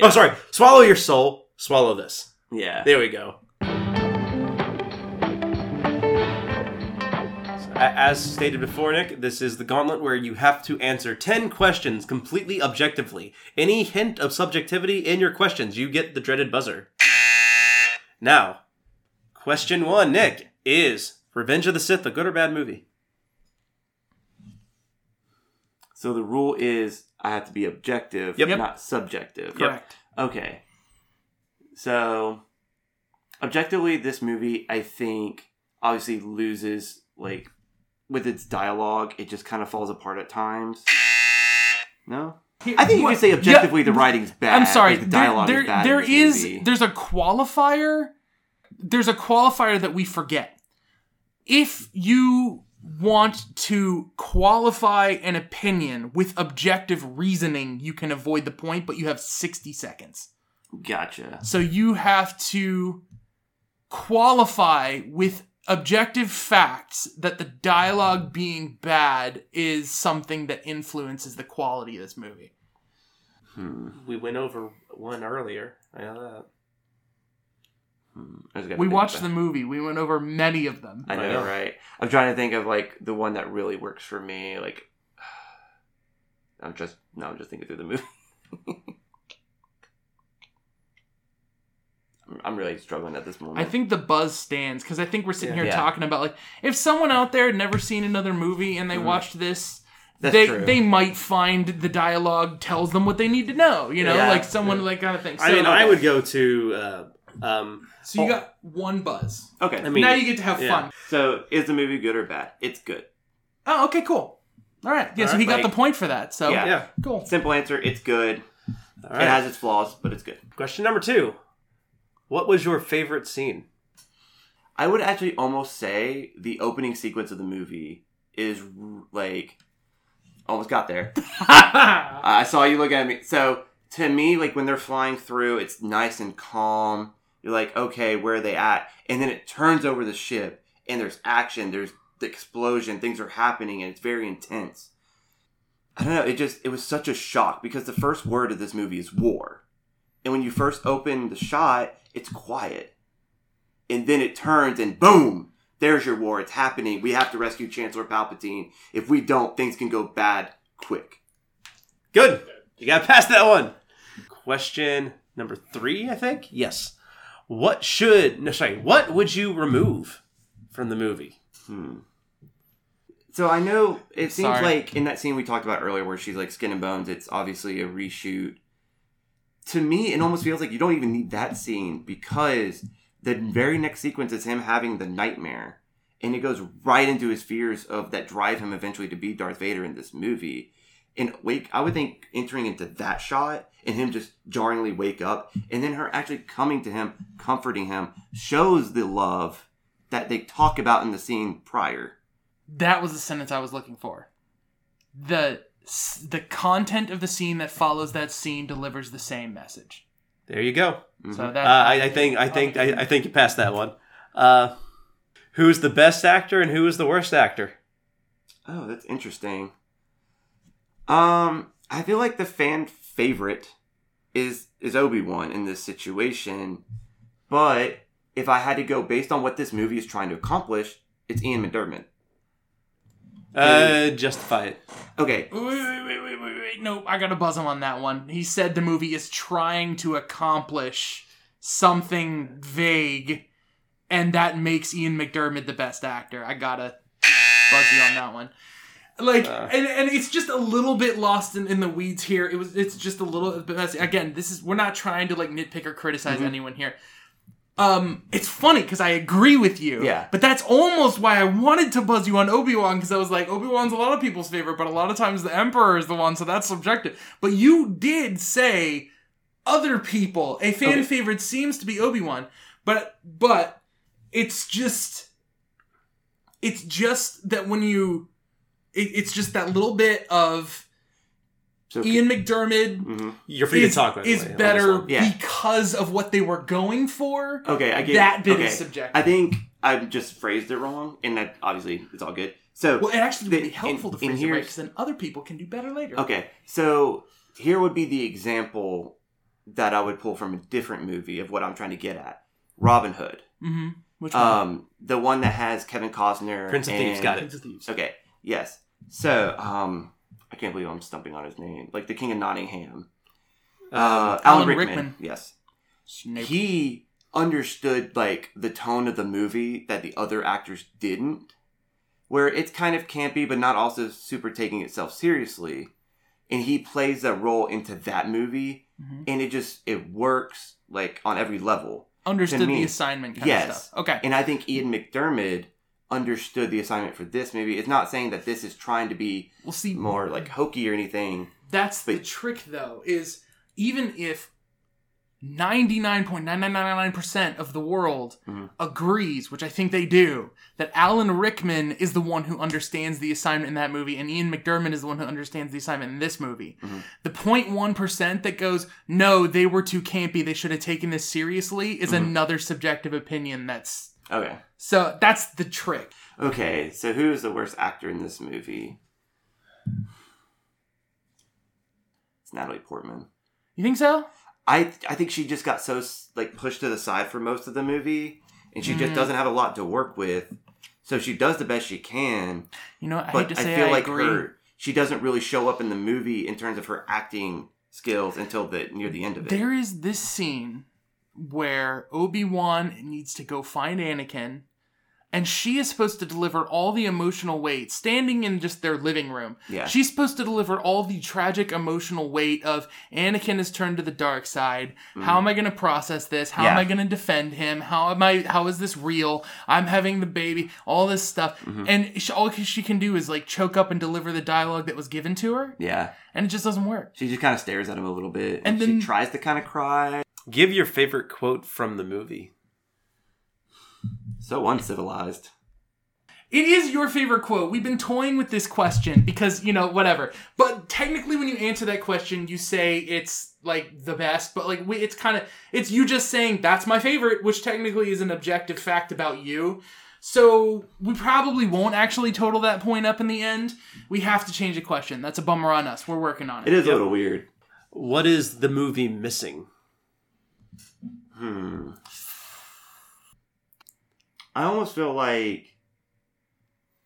Speaker 2: Oh, sorry. Swallow your soul. Swallow this.
Speaker 3: Yeah.
Speaker 2: There we go. As stated before, Nick, this is the gauntlet where you have to answer 10 questions completely objectively. Any hint of subjectivity in your questions, you get the dreaded buzzer. Now, question one, Nick, is Revenge of the Sith a good or bad movie?
Speaker 3: So the rule is I have to be objective,
Speaker 2: Yep.
Speaker 3: not subjective.
Speaker 1: correct.
Speaker 3: Okay. So, objectively, this movie, I think, obviously loses, like, with its dialogue, it just kind of falls apart at times. No? I think you
Speaker 1: What-
Speaker 3: could say objectively
Speaker 1: yeah,
Speaker 3: the writing's bad.
Speaker 1: I'm sorry.
Speaker 3: the
Speaker 1: there-
Speaker 3: dialogue
Speaker 1: there,
Speaker 3: is bad.
Speaker 1: there
Speaker 3: this movie.
Speaker 1: there's a qualifier. There's a qualifier that we forget. If you want to qualify an opinion with objective reasoning, you can avoid the point, but you have 60 seconds.
Speaker 3: Gotcha.
Speaker 1: So you have to qualify with objective facts that the dialogue being bad is something that influences the quality of this movie.
Speaker 3: Hmm.
Speaker 2: We went over one earlier. I know that.
Speaker 3: Hmm. I
Speaker 1: We watched
Speaker 3: about-
Speaker 1: the movie. We went over many of them.
Speaker 3: I know,
Speaker 2: I know.
Speaker 3: right? I'm trying to think of like the one that really works for me. Like, I'm just now I'm just thinking through the movie. I'm- I'm really struggling at this moment.
Speaker 1: I think the buzz stands because I think we're sitting
Speaker 2: Yeah.
Speaker 1: here
Speaker 3: Yeah.
Speaker 1: talking about like if someone out there had never seen another movie and they
Speaker 3: Mhm.
Speaker 1: watched this,
Speaker 3: That's
Speaker 1: they
Speaker 3: true.
Speaker 1: they might find the dialogue tells them what they need to know. You know,
Speaker 3: Yeah.
Speaker 1: like someone like kind of thing. So,
Speaker 2: I mean, I would go to. Uh, um,
Speaker 1: so you got one buzz.
Speaker 3: okay.
Speaker 2: I mean,
Speaker 1: now you get to have
Speaker 2: yeah.
Speaker 1: fun.
Speaker 3: so is the movie good or bad? It's good.
Speaker 1: Oh, okay, cool. All right, yeah.
Speaker 2: All
Speaker 1: so he got
Speaker 3: like-
Speaker 1: the point for that. So
Speaker 3: Yeah.
Speaker 2: yeah.
Speaker 1: cool.
Speaker 3: Simple answer. It's good.
Speaker 2: All
Speaker 3: It has its flaws, but it's good.
Speaker 2: Question number two. What was your favorite scene?
Speaker 3: I would actually almost say the opening sequence of the movie is like almost got there. I saw you look at me. So to me, like when they're flying through, it's nice and calm. You're like, okay, where are they at? And then it turns over the ship, and there's action. There's the explosion. Things are happening, and it's very intense. I don't know. It just it was such a shock because the first word of this movie is war, and when you first open the shot, it's quiet, and then it turns and boom. There's your war. It's happening. We have to rescue Chancellor Palpatine. If we don't, things can go bad quick.
Speaker 2: Good. You got past that one. Question number three, I think. Yes. What should no sorry, what would you remove from the movie?
Speaker 3: Hmm. So I know it seems
Speaker 1: Sorry.
Speaker 3: like in that scene we talked about earlier where she's like skin and bones, it's obviously a reshoot. To me, it almost feels like you don't even need that scene because the mm. very next sequence is him having the nightmare. And it goes right into his fears of that drive him eventually to be Darth Vader in this movie. And wake I would think entering into that shot and him just jarringly wake up and then her actually coming to him, comforting him, shows the love that they talk about in the scene prior.
Speaker 1: That was the sentence I was looking for. The the content of the scene that follows that scene delivers the same message.
Speaker 2: There you go.
Speaker 3: Mm-hmm.
Speaker 1: So
Speaker 2: Uh,
Speaker 1: that
Speaker 2: I, I think I think I, I think you passed that one. Uh, who's the best actor and who is the worst actor?
Speaker 3: Oh, that's interesting. Um, I feel like the fan favorite is is Obi Wan in this situation, but if I had to go based on what this movie is trying to accomplish, it's Ian McDiarmid.
Speaker 2: Uh, justify it.
Speaker 3: Okay,
Speaker 1: Wait, wait, wait, wait, wait, wait, wait. No, I gotta buzz him on that one. He said the movie is trying to accomplish something vague, and that makes Ian McDiarmid the best actor. I gotta buzz you on that one. Like,
Speaker 2: Uh.
Speaker 1: and, and it's just a little bit lost in, in the weeds here. It was, it's just a little bit messy. Again, this is we're not trying to like nitpick or criticize
Speaker 3: Mhm.
Speaker 1: anyone here. Um, it's funny because I agree with you.
Speaker 3: Yeah.
Speaker 1: But that's almost why I wanted to buzz you on Obi Wan because I was like, Obi Wan's a lot of people's favorite, but a lot of times the Emperor is the one, so that's subjective. But you did say other people. A fan
Speaker 3: Okay.
Speaker 1: favorite seems to be Obi Wan, but but it's just it's just that when you it, it's just that little bit of
Speaker 3: So
Speaker 1: Ian McDiarmid
Speaker 3: Mhm.
Speaker 4: You're free
Speaker 1: is,
Speaker 4: to talk. By
Speaker 1: is
Speaker 4: way,
Speaker 1: better.
Speaker 3: Yeah.
Speaker 1: because of what they were going for.
Speaker 3: Okay, I get
Speaker 1: That bit
Speaker 3: okay.
Speaker 1: is subjective.
Speaker 3: I think I just phrased it wrong, and that obviously it's all good. So
Speaker 1: Well, it actually would be
Speaker 3: The-
Speaker 1: helpful
Speaker 3: in-
Speaker 1: to
Speaker 3: in
Speaker 1: phrase it right
Speaker 3: here's-
Speaker 1: because then other people can do better later.
Speaker 3: Okay, so here would be the example that I would pull from a different movie of what I'm trying to get at. Robin Hood.
Speaker 1: Mm-hmm. Which one?
Speaker 3: Um, the one that has Kevin Costner.
Speaker 4: Prince of Thieves,
Speaker 3: and-
Speaker 4: got it.
Speaker 1: Prince of Thieves.
Speaker 3: Okay, yes. So, um, I can't believe I'm stumping on his name. Like the King of Nottingham. Uh, Alan,
Speaker 1: Alan
Speaker 3: Rickman.
Speaker 1: Rickman.
Speaker 3: Yes.
Speaker 1: Snape.
Speaker 3: He understood like the tone of the movie that the other actors didn't. Where it's kind of campy, but not also super taking itself seriously. And he plays that role into that movie,
Speaker 1: Mhm.
Speaker 3: and it just it works like on every level.
Speaker 1: Understood the assignment kind
Speaker 3: Yes.
Speaker 1: of stuff. Okay.
Speaker 3: And I think Ian McDiarmid understood the assignment for this movie. It's not saying that this is trying to be
Speaker 1: We'll see
Speaker 3: more like hokey or anything.
Speaker 1: That's the trick, though, is even if 99.9999% of the world
Speaker 3: Mhm.
Speaker 1: agrees, which I think they do, that Alan Rickman is the one who understands the assignment in that movie and Ian McDiarmid is the one who understands the assignment in this movie.
Speaker 3: Mhm.
Speaker 1: The 0.1% that goes, no, they were too campy, they should have taken this seriously, is
Speaker 3: Mhm.
Speaker 1: another subjective opinion that's.
Speaker 3: Okay.
Speaker 1: So that's the trick.
Speaker 3: Okay, so who is the worst actor in this movie? It's Natalie Portman.
Speaker 1: You think so?
Speaker 3: I I think she just got so like pushed to the side for most of the movie, and she just
Speaker 1: Mm.
Speaker 3: doesn't have a lot to work with. So she does the best she can,
Speaker 1: You know. I
Speaker 3: but I feel
Speaker 1: I
Speaker 3: like
Speaker 1: agree.
Speaker 3: her she doesn't really show up in the movie in terms of her acting skills until the near the end of it.
Speaker 1: There is this scene where Obi Wan needs to go find Anakin, and she is supposed to deliver all the emotional weight, standing in just their living room.
Speaker 3: Yeah.
Speaker 1: She's supposed to deliver all the tragic emotional weight of Anakin has turned to the dark side. How am I going to process this? How am
Speaker 3: Mm-hmm.
Speaker 1: I going to defend him? How am I? How is this real? I'm having the baby. All this stuff,
Speaker 3: Mm-hmm.
Speaker 1: and she, all she can do is like choke up and deliver the dialogue that was given to her,
Speaker 3: yeah,
Speaker 1: and it just doesn't work.
Speaker 3: she just kind of stares at him a little bit, and,
Speaker 1: And then-
Speaker 3: she tries to kind of cry.
Speaker 4: Give your favorite quote from the movie.
Speaker 3: So uncivilized.
Speaker 1: It is your favorite quote. We've been toying with this question because, you know, whatever. But technically, when you answer that question, you say it's like the best, but like we, it's kind of, it's you just saying that's my favorite, which technically is an objective fact about you. So we probably won't actually total that point up in the end. We have to change the question. That's a bummer on us. We're working on it.
Speaker 3: It is
Speaker 4: Yep.
Speaker 3: a little weird.
Speaker 4: What is the movie missing?
Speaker 3: Hmm. I almost feel like,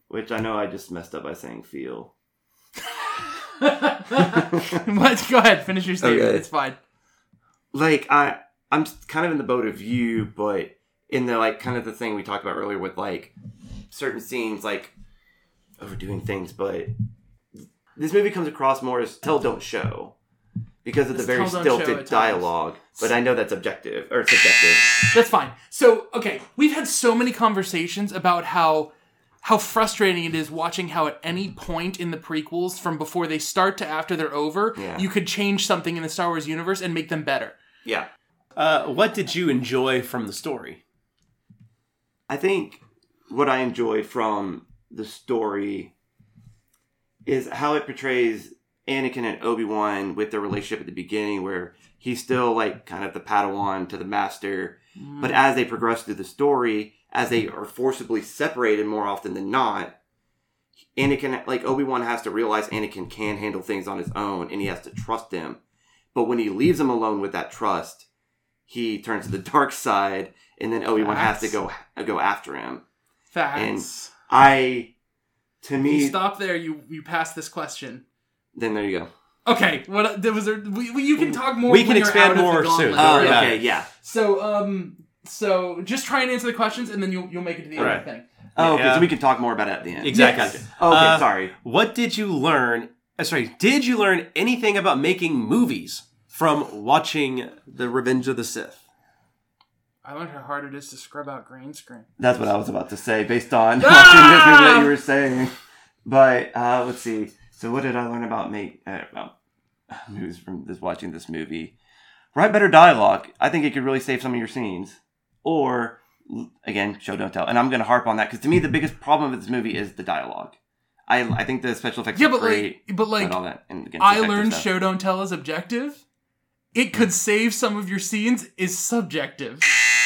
Speaker 3: which I know I just messed up by saying feel.
Speaker 1: Let's Go ahead. Finish your statement.
Speaker 3: Okay.
Speaker 1: It's fine.
Speaker 3: Like I, I'm kind of in the boat of you, but in the like kind of the thing we talked about earlier with like certain scenes like overdoing things, but this movie comes across more as tell don't show because of the very
Speaker 1: tell, don't show
Speaker 3: stilted
Speaker 1: at times.
Speaker 3: dialogue. But I know that's objective or subjective.
Speaker 1: That's fine. So, okay, we've had so many conversations about how how frustrating it is watching how at any point in the prequels from before they start to after they're over,
Speaker 3: Yeah.
Speaker 1: you could change something in the Star Wars universe and make them better.
Speaker 3: Yeah.
Speaker 4: Uh, what did you enjoy from the story?
Speaker 3: I think what I enjoy from the story is how it portrays Anakin and Obi Wan with their relationship at the beginning, where he's still like kind of the Padawan to the Master, mm-hmm. but as they progress through the story, as they are forcibly separated more often than not, Anakin, like Obi Wan, has to realize Anakin can handle things on his own, and he has to trust him. But when he leaves him alone with that trust, he turns to the dark side, and then Obi Wan has to go go after him.
Speaker 1: Facts.
Speaker 3: I, to me, you
Speaker 1: stop there. You you pass this question.
Speaker 3: Then there you go.
Speaker 1: Okay, what there was there? We, we- you can talk more.
Speaker 4: We
Speaker 1: when
Speaker 4: can
Speaker 1: you're
Speaker 4: expand
Speaker 1: out
Speaker 4: more soon.
Speaker 3: Oh,
Speaker 4: yeah.
Speaker 3: okay, yeah.
Speaker 1: So um, so just try and answer the questions, and then you'll you'll make it to the end
Speaker 4: Right.
Speaker 1: the thing.
Speaker 3: Oh, okay,
Speaker 4: Yeah.
Speaker 3: so we can talk more about it at the end.
Speaker 4: Exactly.
Speaker 1: Yes.
Speaker 3: Okay,
Speaker 4: Uh,
Speaker 3: sorry.
Speaker 4: What did you learn? Uh, sorry, did you learn anything about making movies from watching The Revenge of the Sith?
Speaker 1: I learned how hard it is to scrub out green screen.
Speaker 3: That's what I was about to say based on
Speaker 1: Ah!
Speaker 3: watching this movie that you were saying. But uh, let's see. So, what did I learn about make uh, about movies from this watching this movie? Write better dialogue. I think it could really save some of your scenes. Or again, show don't tell. And I'm going to harp on that because to me the biggest problem with this movie is the dialogue. I I think the special effects
Speaker 1: Yeah,
Speaker 3: are
Speaker 1: but
Speaker 3: great,
Speaker 1: like, but like,
Speaker 3: all that. And again,
Speaker 1: I learned
Speaker 3: stuff.
Speaker 1: show don't tell is objective. It could save some of your scenes is subjective.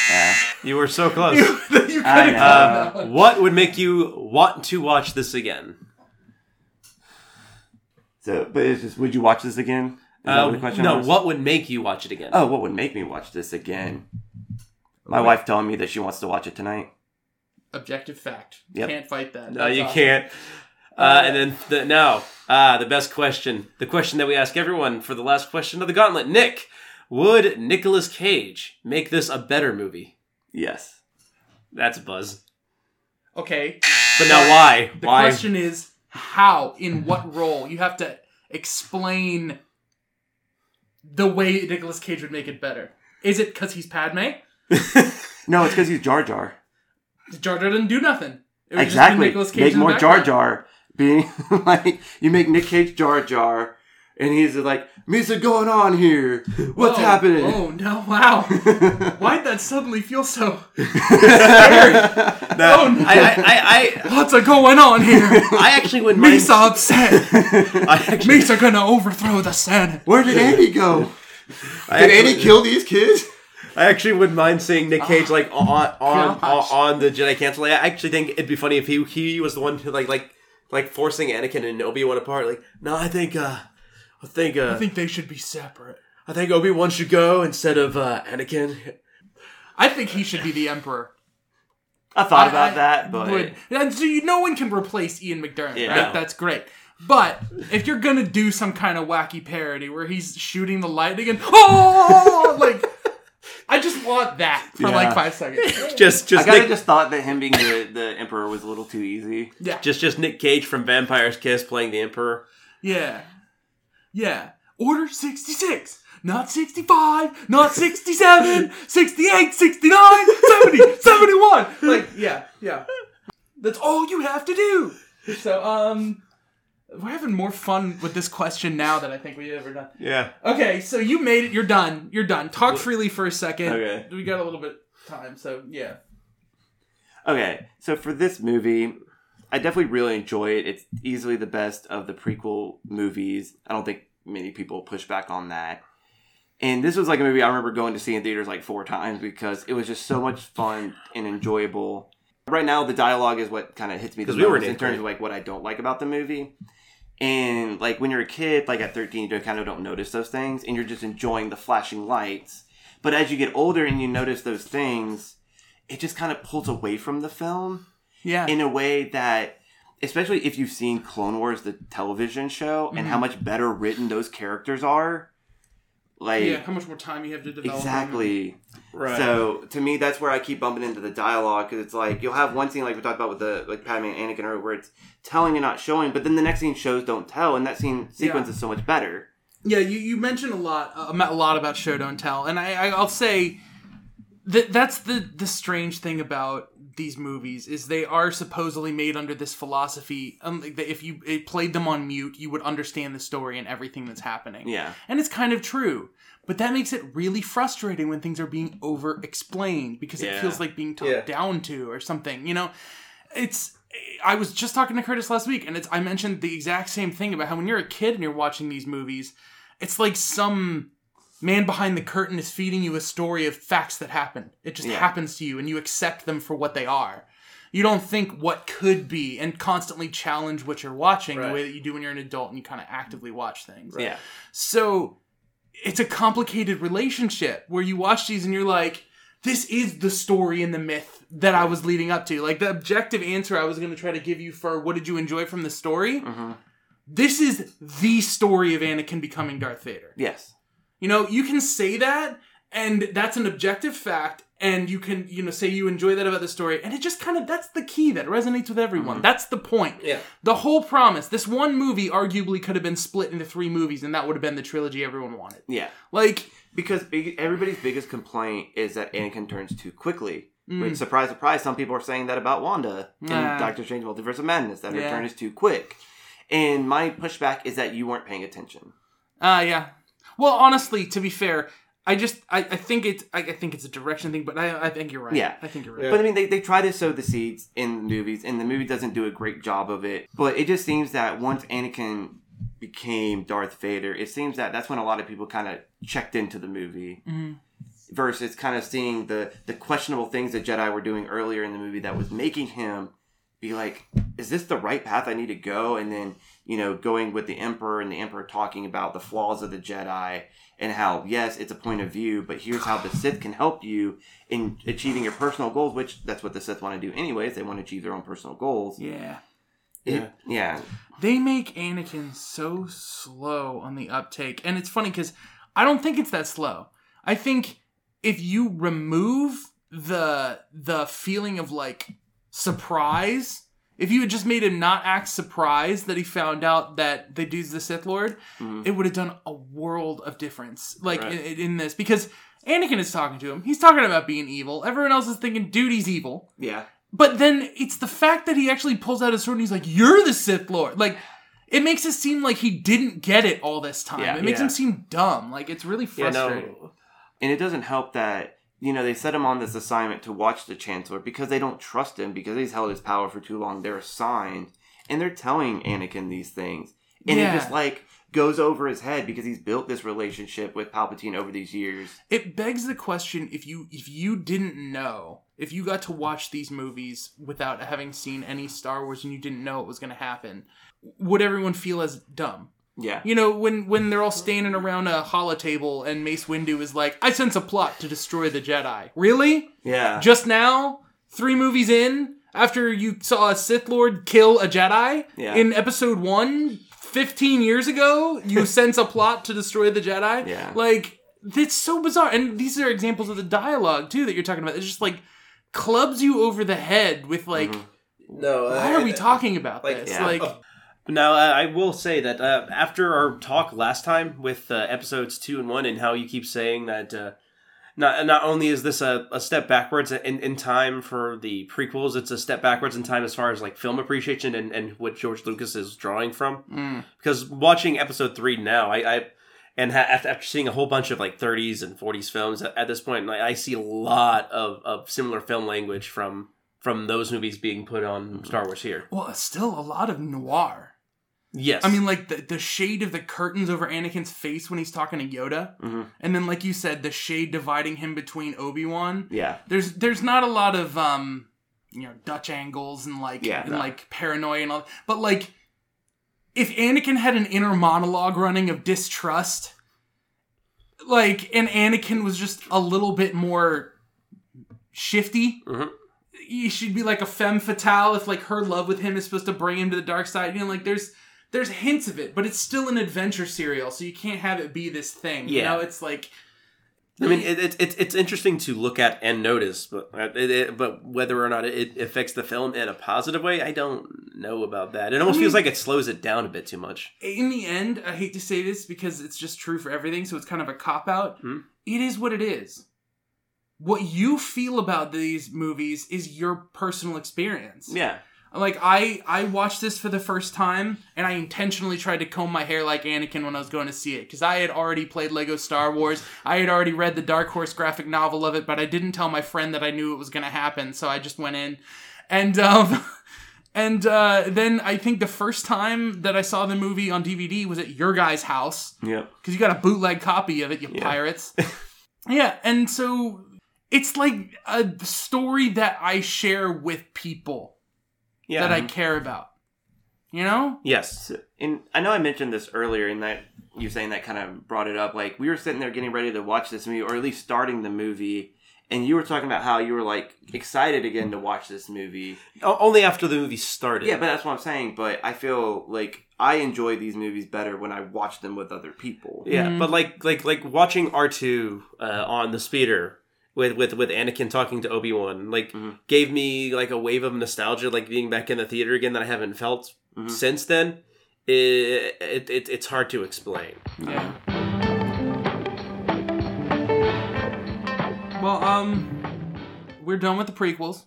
Speaker 3: Yeah.
Speaker 2: You were so close.
Speaker 1: you could
Speaker 3: I know.
Speaker 2: Uh, what would make you want to watch this again?
Speaker 3: So, but it's just, would you watch this again? Is that
Speaker 2: Uh,
Speaker 3: what the question
Speaker 2: no,
Speaker 3: was?
Speaker 2: what would make you watch it again?
Speaker 3: Oh, what would make me watch this again? My wife telling me that she wants to watch it tonight.
Speaker 1: Objective fact.
Speaker 3: Yep.
Speaker 1: Can't fight that.
Speaker 2: no,
Speaker 1: That's
Speaker 2: you
Speaker 1: awesome.
Speaker 2: can't. Uh, and then the, now, ah, the best question, the question that we ask everyone for the last question of the gauntlet. Nick, would Nicolas Cage make this a better movie?
Speaker 3: Yes.
Speaker 2: That's a buzz.
Speaker 1: Okay.
Speaker 2: But now, why?
Speaker 1: The
Speaker 2: why?
Speaker 1: question is how, in what role? You have to explain the way Nicolas Cage would make it better. Is it because he's Padme?
Speaker 3: No, it's because he's Jar Jar.
Speaker 1: Jar Jar didn't do nothing.
Speaker 3: Exactly. Make more Jar. Jar. Being like you make Nick Cage Jar Jar, and he's like, "Misa, going on here? What's
Speaker 1: Oh,
Speaker 3: happening?"
Speaker 1: Oh no! Wow. Why'd that suddenly feel so?
Speaker 2: No,
Speaker 1: Oh, no.
Speaker 2: I, I, I,
Speaker 1: What's a going on here?
Speaker 2: I, I actually wouldn't mind.
Speaker 1: Misa upset.
Speaker 2: I actually,
Speaker 1: Misa gonna overthrow the Senate.
Speaker 3: Where did Andy go?
Speaker 2: I
Speaker 3: Did
Speaker 2: actually-
Speaker 3: Andy kill these kids?
Speaker 2: I actually wouldn't mind seeing Nick Cage like on on on, on the Jedi Council. I actually think it'd be funny if he he was the one who like like like forcing Anakin and Obi Wan apart. Like, no, I think uh, I think uh,
Speaker 1: I think they should be separate.
Speaker 2: I think Obi Wan should go instead of uh, Anakin.
Speaker 1: I think he should be the emperor.
Speaker 3: I thought
Speaker 1: I-
Speaker 3: about
Speaker 1: I
Speaker 3: that, but
Speaker 1: would- and so you, no one can replace Ian McDiarmid,
Speaker 3: Yeah.
Speaker 1: right? That's great. But if you're gonna do some kind of wacky parody where he's shooting the lightning and oh, like I just want that for
Speaker 3: Yeah.
Speaker 1: like five seconds.
Speaker 2: Just
Speaker 3: I
Speaker 2: just
Speaker 3: kind of
Speaker 2: Nick,
Speaker 3: just thought that him being the, the emperor was a little too easy.
Speaker 1: Yeah,
Speaker 2: just just Nick Cage from Vampire's Kiss playing the Emperor.
Speaker 1: yeah, yeah. Order sixty six. Not 65, not 67, 68, 69, 70, 71. Like, yeah, yeah. That's all you have to do. So, um, we're having more fun with this question now than I think we've ever done.
Speaker 2: Yeah.
Speaker 1: Okay, so you made it. You're done. You're done. Talk freely for a second.
Speaker 3: Okay.
Speaker 1: We got a little bit time, so yeah.
Speaker 3: Okay, so for this movie, I definitely really enjoy it. It's easily the best of the prequel movies. I don't think many people push back on that. And this was like a movie I remember going to see in theaters like four times because it was just so much fun and enjoyable. Right now, the dialogue is what kind of hits me the
Speaker 2: 'Cause we were
Speaker 3: most
Speaker 2: in
Speaker 3: in terms of like what I don't like about the movie. And like when you're a kid, like at 13, you kind of don't notice those things, and you're just enjoying the flashing lights. But as you get older and you notice those things, it just kind of pulls away from the film
Speaker 1: Yeah.
Speaker 3: in a way that especially if you've seen clone wars the television show and how much better written those characters are like
Speaker 1: yeah, how much more time you have to develop.
Speaker 3: exactly
Speaker 2: Right.
Speaker 3: so to me that's where i keep bumping into the dialogue because it's like you'll have one scene like we talked about with the like padme and anakin earlier where it's telling and not showing but then the next scene shows don't tell and that scene sequence
Speaker 1: Yeah.
Speaker 3: is so much better
Speaker 1: Yeah, you, you mentioned a lot uh, a lot about show don't tell, and I, I I'll say that that's the the strange thing about these movies is they are supposedly made under this philosophy um, that if you it played them on mute, you would understand the story and everything that's happening.
Speaker 3: yeah
Speaker 1: And it's kind of true. But that makes it really frustrating when things are being over explained because it
Speaker 2: Yeah.
Speaker 1: feels like being talked
Speaker 2: Yeah.
Speaker 1: down to or something. You know, it's. I was just talking to Curtis last week, and it's. I mentioned the exact same thing about how when you're a kid and you're watching these movies, it's like some man behind the curtain is feeding you a story of facts that happen. It just
Speaker 3: Yeah.
Speaker 1: happens to you, and you accept them for what they are. You don't think what could be and constantly challenge what you're watching
Speaker 2: Right.
Speaker 1: the way that you do when you're an adult and you kind of actively watch things.
Speaker 3: yeah
Speaker 1: So it's a complicated relationship where you watch these and you're like, this is the story and the myth that I was leading up to. Like the objective answer I was going to try to give you for what did you enjoy from the story?
Speaker 3: Mhm.
Speaker 1: This is the story of Anakin becoming Darth Vader.
Speaker 3: yes
Speaker 1: You know, you can say that and that's an objective fact and you can, you know, say you enjoy that about the story and it just kind of that's the key that resonates with everyone. That's the point.
Speaker 2: Yeah.
Speaker 1: The whole promise, this one movie arguably could have been split into three movies and that would have been the trilogy everyone wanted.
Speaker 3: yeah
Speaker 1: Like,
Speaker 3: because big, everybody's biggest complaint is that Anakin turns too quickly.
Speaker 1: Mm.
Speaker 3: Which, surprise, surprise, some people are saying that about Wanda
Speaker 1: Nah.
Speaker 3: Doctor Strange: Multiverse of Madness that her
Speaker 1: Yeah.
Speaker 3: turn is too quick. And my pushback is that you weren't paying attention.
Speaker 1: Ah, yeah. Well, honestly, to be fair, I just I, I think it's I, I think it's a direction thing, but I I think you're right.
Speaker 3: Yeah.
Speaker 1: I think you're right.
Speaker 5: Yeah.
Speaker 3: But I mean, they, they try to sow the seeds in the movies, and the movie doesn't do a great job of it. But it just seems that once Anakin became Darth Vader, it seems that that's when a lot of people kind of checked into the movie.
Speaker 1: Mhm.
Speaker 3: Versus kind of seeing the the questionable things that Jedi were doing earlier in the movie that was making him be like, is this the right path I need to go? And then you know, going with the Emperor and the Emperor talking about the flaws of the Jedi and how yes, it's a point of view, but here's how the Sith can help you in achieving your personal goals, which that's what the Sith want to do anyways. They want to achieve their own personal goals.
Speaker 1: Yeah.
Speaker 3: It- yeah.
Speaker 1: They make Anakin so slow on the uptake. And it's funny because I don't think it's that slow. I think if you remove the the feeling of like surprise, if you had just made him not act surprised that he found out that the dude's the Sith Lord,
Speaker 3: Mhm.
Speaker 1: it would have done a world of difference. Like
Speaker 5: Right.
Speaker 1: in, in this. Because Anakin is talking to him. He's talking about being evil. Everyone else is thinking, dude, he's evil.
Speaker 3: Yeah.
Speaker 1: But then it's the fact that he actually pulls out his sword and he's like, "You're the Sith Lord." Like, it makes it seem like he didn't get it all this time.
Speaker 3: Yeah.
Speaker 1: it makes
Speaker 5: Yeah.
Speaker 1: him seem dumb. Like it's really
Speaker 5: Yeah,
Speaker 1: frustrating.
Speaker 5: no.
Speaker 3: And it doesn't help that, you know, they set him on this assignment to watch the Chancellor because they don't trust him because he's held his power for too long. They're assigned and they're telling Anakin these things. And
Speaker 1: Yeah.
Speaker 3: it just like goes over his head because he's built this relationship with Palpatine over these years.
Speaker 1: It begs the question: if you if you didn't know, if you got to watch these movies without having seen any Star Wars and you didn't know it was going to happen, would everyone feel as dumb?
Speaker 3: Yeah.
Speaker 1: You know, when when they're all standing around a holotable and Mace Windu is like, "I sense a plot to destroy the Jedi." Really?
Speaker 3: Yeah.
Speaker 1: just now, three movies in, after you saw a Sith Lord kill a Jedi
Speaker 3: Yeah.
Speaker 1: in episode one, 15 years ago, you sense a plot to destroy the Jedi.
Speaker 3: Yeah.
Speaker 1: Like, that's so bizarre. And these are examples of the dialogue, too, that you're talking about. It's just like clubs you over the head with, like,
Speaker 3: Mm-hmm.
Speaker 5: No.
Speaker 1: why
Speaker 5: uh,
Speaker 1: are we talking about
Speaker 5: like,
Speaker 1: this?
Speaker 3: yeah.
Speaker 1: Like,
Speaker 2: Now, uh, I will say that uh, after our talk last time with uh, episodes two and one, and how you keep saying that uh, not not only is this a, a step backwards in, in time for the prequels, it's a step backwards in time as far as like film appreciation and, and what George Lucas is drawing from.
Speaker 1: mm,
Speaker 2: Because watching episode three now, I, I and ha- after, seeing a whole bunch of like 30s and 40s films at, at this point, like, I see a lot of, of similar film language from from those movies being put on Star Wars here.
Speaker 1: well, it's still a lot of noir.
Speaker 2: Yes,
Speaker 1: I mean, like the, the shade of the curtains over Anakin's face when he's talking to Yoda,
Speaker 3: Mhm.
Speaker 1: and then, like you said, the shade dividing him between Obi Wan.
Speaker 3: Yeah.
Speaker 1: There's there's not a lot of um, you know, Dutch angles and like
Speaker 3: Yeah,
Speaker 1: and
Speaker 3: no.
Speaker 1: like paranoia and all, but like if Anakin had an inner monologue running of distrust, like and Anakin was just a little bit more shifty.
Speaker 2: Mhm.
Speaker 1: He should be like a femme fatale if like her love with him is supposed to bring him to the dark side. You know, like there's there's hints of it, but it's still an adventure serial, so you can't have it be this thing. You
Speaker 2: Yeah.
Speaker 1: know, it's like
Speaker 2: I mean, it, it, it's it's interesting to look at and notice, but uh, it, it, but whether or not it affects the film in a positive way, I don't know about that. It almost
Speaker 1: I
Speaker 2: feels like it slows it down a bit too much.
Speaker 1: in the end, I hate to say this because it's just true for everything, so it's kind of a cop out.
Speaker 2: Hmm.
Speaker 1: It is what it is. What you feel about these movies is your personal experience.
Speaker 3: Yeah.
Speaker 1: Like I I watched this for the first time and I intentionally tried to comb my hair like Anakin when I was going to see it cuz I had already played Lego Star Wars. I had already read the Dark Horse graphic novel of it, but I didn't tell my friend that I knew it was going to happen, so I just went in and um and uh, then I think the first time that I saw the movie on DVD was at your guy's house
Speaker 3: Yeah.
Speaker 1: because you got a bootleg copy of it, you
Speaker 3: Yeah.
Speaker 1: pirates. yeah, and so it's like a story that I share with people
Speaker 2: Yeah.
Speaker 1: that I care about. You know?
Speaker 2: yes.
Speaker 3: And I know I mentioned this earlier, and that you saying that kind of brought it up. Like we were sitting there getting ready to watch this movie, or at least starting the movie, and you were talking about how you were like excited again to watch this movie.
Speaker 2: O- only after the movie started.
Speaker 3: Yeah, but that's what I'm saying. But I feel like I enjoy these movies better when I watch them with other people.
Speaker 2: Yeah,
Speaker 1: Mhm.
Speaker 2: but like like like watching R two uh, on the speeder with with with Anakin talking to Obi Wan, like
Speaker 3: Mhm.
Speaker 2: gave me like a wave of nostalgia, like being back in the theater again that I haven't felt
Speaker 3: Mhm.
Speaker 2: since then. It, it, it it's hard to explain.
Speaker 1: Yeah. Well, um, we're done with the prequels.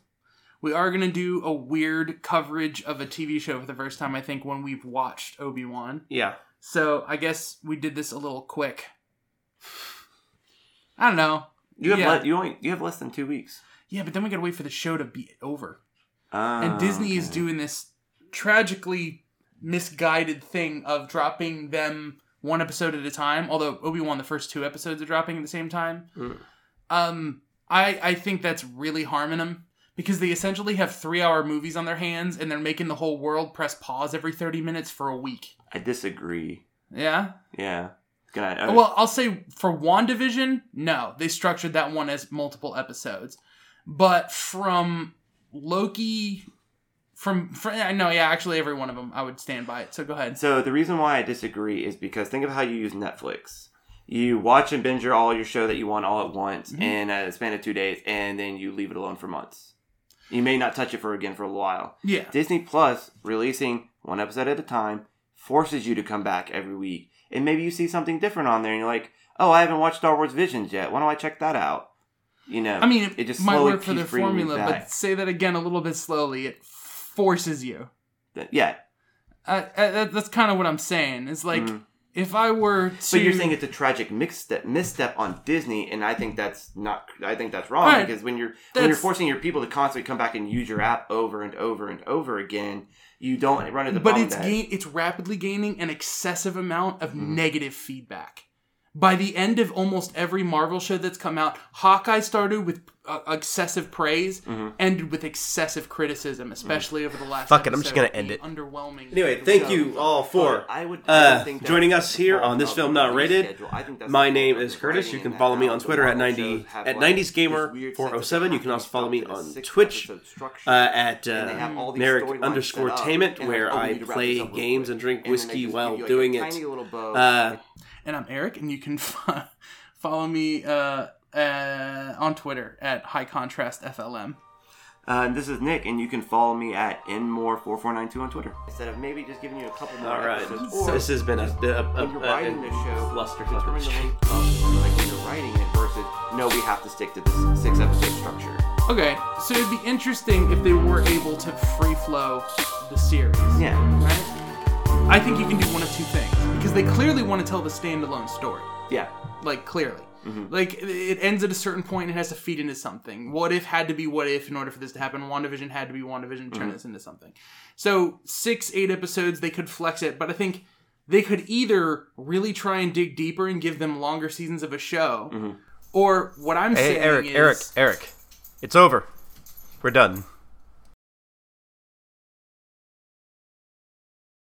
Speaker 1: We are gonna do a weird coverage of a TV show for the first time, I think, when we've watched Obi Wan.
Speaker 2: Yeah,
Speaker 1: So I guess we did this a little quick. I don't know.
Speaker 3: You have
Speaker 1: Yeah.
Speaker 3: le- you only you have less than two weeks.
Speaker 1: Yeah, but then we gotta wait for the show to be over.
Speaker 3: Uh,
Speaker 1: and Disney is doing this tragically misguided thing of dropping them one episode at a time. Although Obi Wan, the first two episodes are dropping at the same time.
Speaker 4: Mm.
Speaker 1: Um, I I think that's really harming them because they essentially have three hour movies on their hands and they're making the whole world press pause every thirty minutes for a week.
Speaker 3: I disagree.
Speaker 1: Yeah.
Speaker 3: Yeah. I-
Speaker 1: Well, I'll say for WandaVision, no, they structured that one as multiple episodes. But from Loki, from, from I know, yeah, actually every one of them, I would stand by it. So go ahead.
Speaker 3: So the reason why I disagree is because think of how you use Netflix. You watch and binge your all your show that you want all at once
Speaker 1: Mhm.
Speaker 3: in a span of two days, and then you leave it alone for months. You may not touch it for again for a while.
Speaker 1: Yeah,
Speaker 3: Disney Plus releasing one episode at a time forces you to come back every week, and maybe you see something different on there, and you're like, "Oh, I haven't watched Star Wars Visions yet. Why don't I check that out?" You know,
Speaker 1: I mean, it,
Speaker 3: it just
Speaker 1: might work for their
Speaker 3: keeps bringing you
Speaker 1: formula, but say that again a little bit slowly. It forces you.
Speaker 3: yeah.
Speaker 1: Uh, uh, that's kind of what I'm saying. It's like
Speaker 3: Mhm.
Speaker 1: if I were to.
Speaker 3: But you're saying it's a tragic misstep, misstep on Disney, and I think that's not. I think that's wrong
Speaker 1: Right.
Speaker 3: because when you're when you're forcing your people to constantly come back and use your app over and over and over again, you don't run into the
Speaker 1: but it's gain, it's rapidly gaining an excessive amount of
Speaker 3: Mhm.
Speaker 1: negative feedback. By the end of almost every Marvel show that's come out, Hawkeye started with uh, excessive praise,
Speaker 3: Mhm.
Speaker 1: ended with excessive criticism, especially over the last.
Speaker 4: Fuck it, I'm just gonna end it.
Speaker 1: Underwhelming.
Speaker 4: Anyway, thank
Speaker 1: So-
Speaker 4: you all for
Speaker 3: I would
Speaker 4: uh,
Speaker 3: think
Speaker 4: joining us here on this film not rated.
Speaker 3: schedule. I think that's
Speaker 4: My name is Curtis. You can follow me on Twitter at 90 at
Speaker 3: like,
Speaker 4: 90s Gamer 407. You can also follow me
Speaker 3: stuff in a
Speaker 4: on Twitch, uh, at
Speaker 3: And
Speaker 4: uh,
Speaker 3: have all these
Speaker 4: Merrick underscore
Speaker 3: set
Speaker 4: Tainment, where
Speaker 3: like, oh, we
Speaker 4: I
Speaker 3: need to wrap
Speaker 4: play
Speaker 3: this up real
Speaker 4: games and drink
Speaker 3: And then they
Speaker 4: whiskey while
Speaker 3: give you, like,
Speaker 4: doing it.
Speaker 3: tiny little bow.
Speaker 4: Uh,
Speaker 1: And I'm Eric, and you can follow me uh, uh, on Twitter at High Contrast FLM.
Speaker 3: Uh, and this is Nick, and you can follow me at nmore4492 on Twitter. Instead of maybe just giving you a couple more
Speaker 4: all right,
Speaker 3: episodes,
Speaker 1: So-
Speaker 4: this has been a, a, a,
Speaker 3: when you're
Speaker 4: a-
Speaker 3: writing the show,
Speaker 4: fluster.
Speaker 3: determine the length of like when you're writing it versus no, we have to stick to this six episode structure.
Speaker 1: Okay, so it'd be interesting if they were able to free flow the series.
Speaker 3: Yeah,
Speaker 1: right? I think you can do one of two things because they clearly want to tell the standalone story.
Speaker 3: yeah.
Speaker 1: Like clearly,
Speaker 3: Mhm.
Speaker 1: like it- it ends at a certain point and it has to feed into something. What if had to be what if in order for this to happen? WandaVision had to be WandaVision. To turn
Speaker 3: Mhm.
Speaker 1: this into something. So six, eight episodes they could flex it, but I think they could either really try and dig deeper and give them longer seasons of a show,
Speaker 3: Mhm.
Speaker 1: or what I'm
Speaker 4: Hey,
Speaker 1: saying
Speaker 4: Eric,
Speaker 1: is
Speaker 4: Eric, Eric. It's over. We're done.